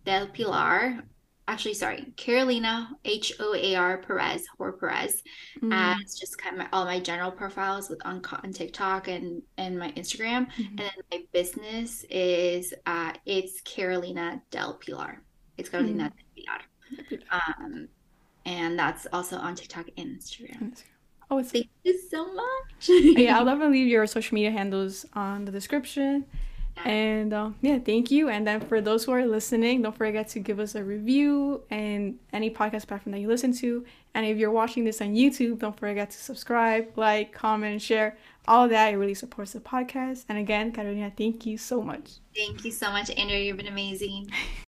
del Pilar. Actually, sorry, Carolina H O A R Perez or Perez. Mm-hmm. As just kind of my, all my general profiles with on, on TikTok and and my Instagram, mm-hmm. and then my business is uh, it's Carolina del Pilar. It's Carolina mm-hmm. del Pilar. Um, and that's also on TikTok and Instagram. Oh, thank you so much. yeah, I'll definitely leave your social media handles on the description. And uh, yeah, thank you. And then for those who are listening, don't forget to give us a review and any podcast platform that you listen to. And if you're watching this on YouTube, don't forget to subscribe, like, comment, share. All that it really supports the podcast. And again, Carolina, thank you so much. Thank you so much, Andrew. You've been amazing.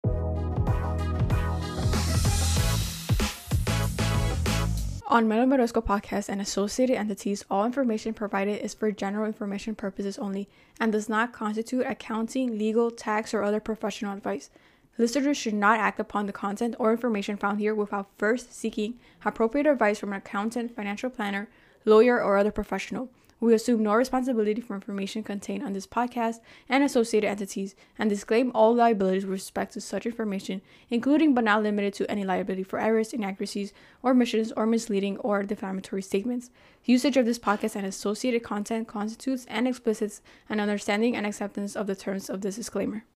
On Me Lo Merezco podcast and associated entities, all information provided is for general information purposes only and does not constitute accounting, legal, tax, or other professional advice. Listeners should not act upon the content or information found here without first seeking appropriate advice from an accountant, financial planner, lawyer, or other professional. We assume no responsibility for information contained on this podcast and associated entities and disclaim all liabilities with respect to such information, including but not limited to any liability for errors, inaccuracies, or omissions or misleading or defamatory statements. Usage of this podcast and associated content constitutes and explicits an understanding and acceptance of the terms of this disclaimer.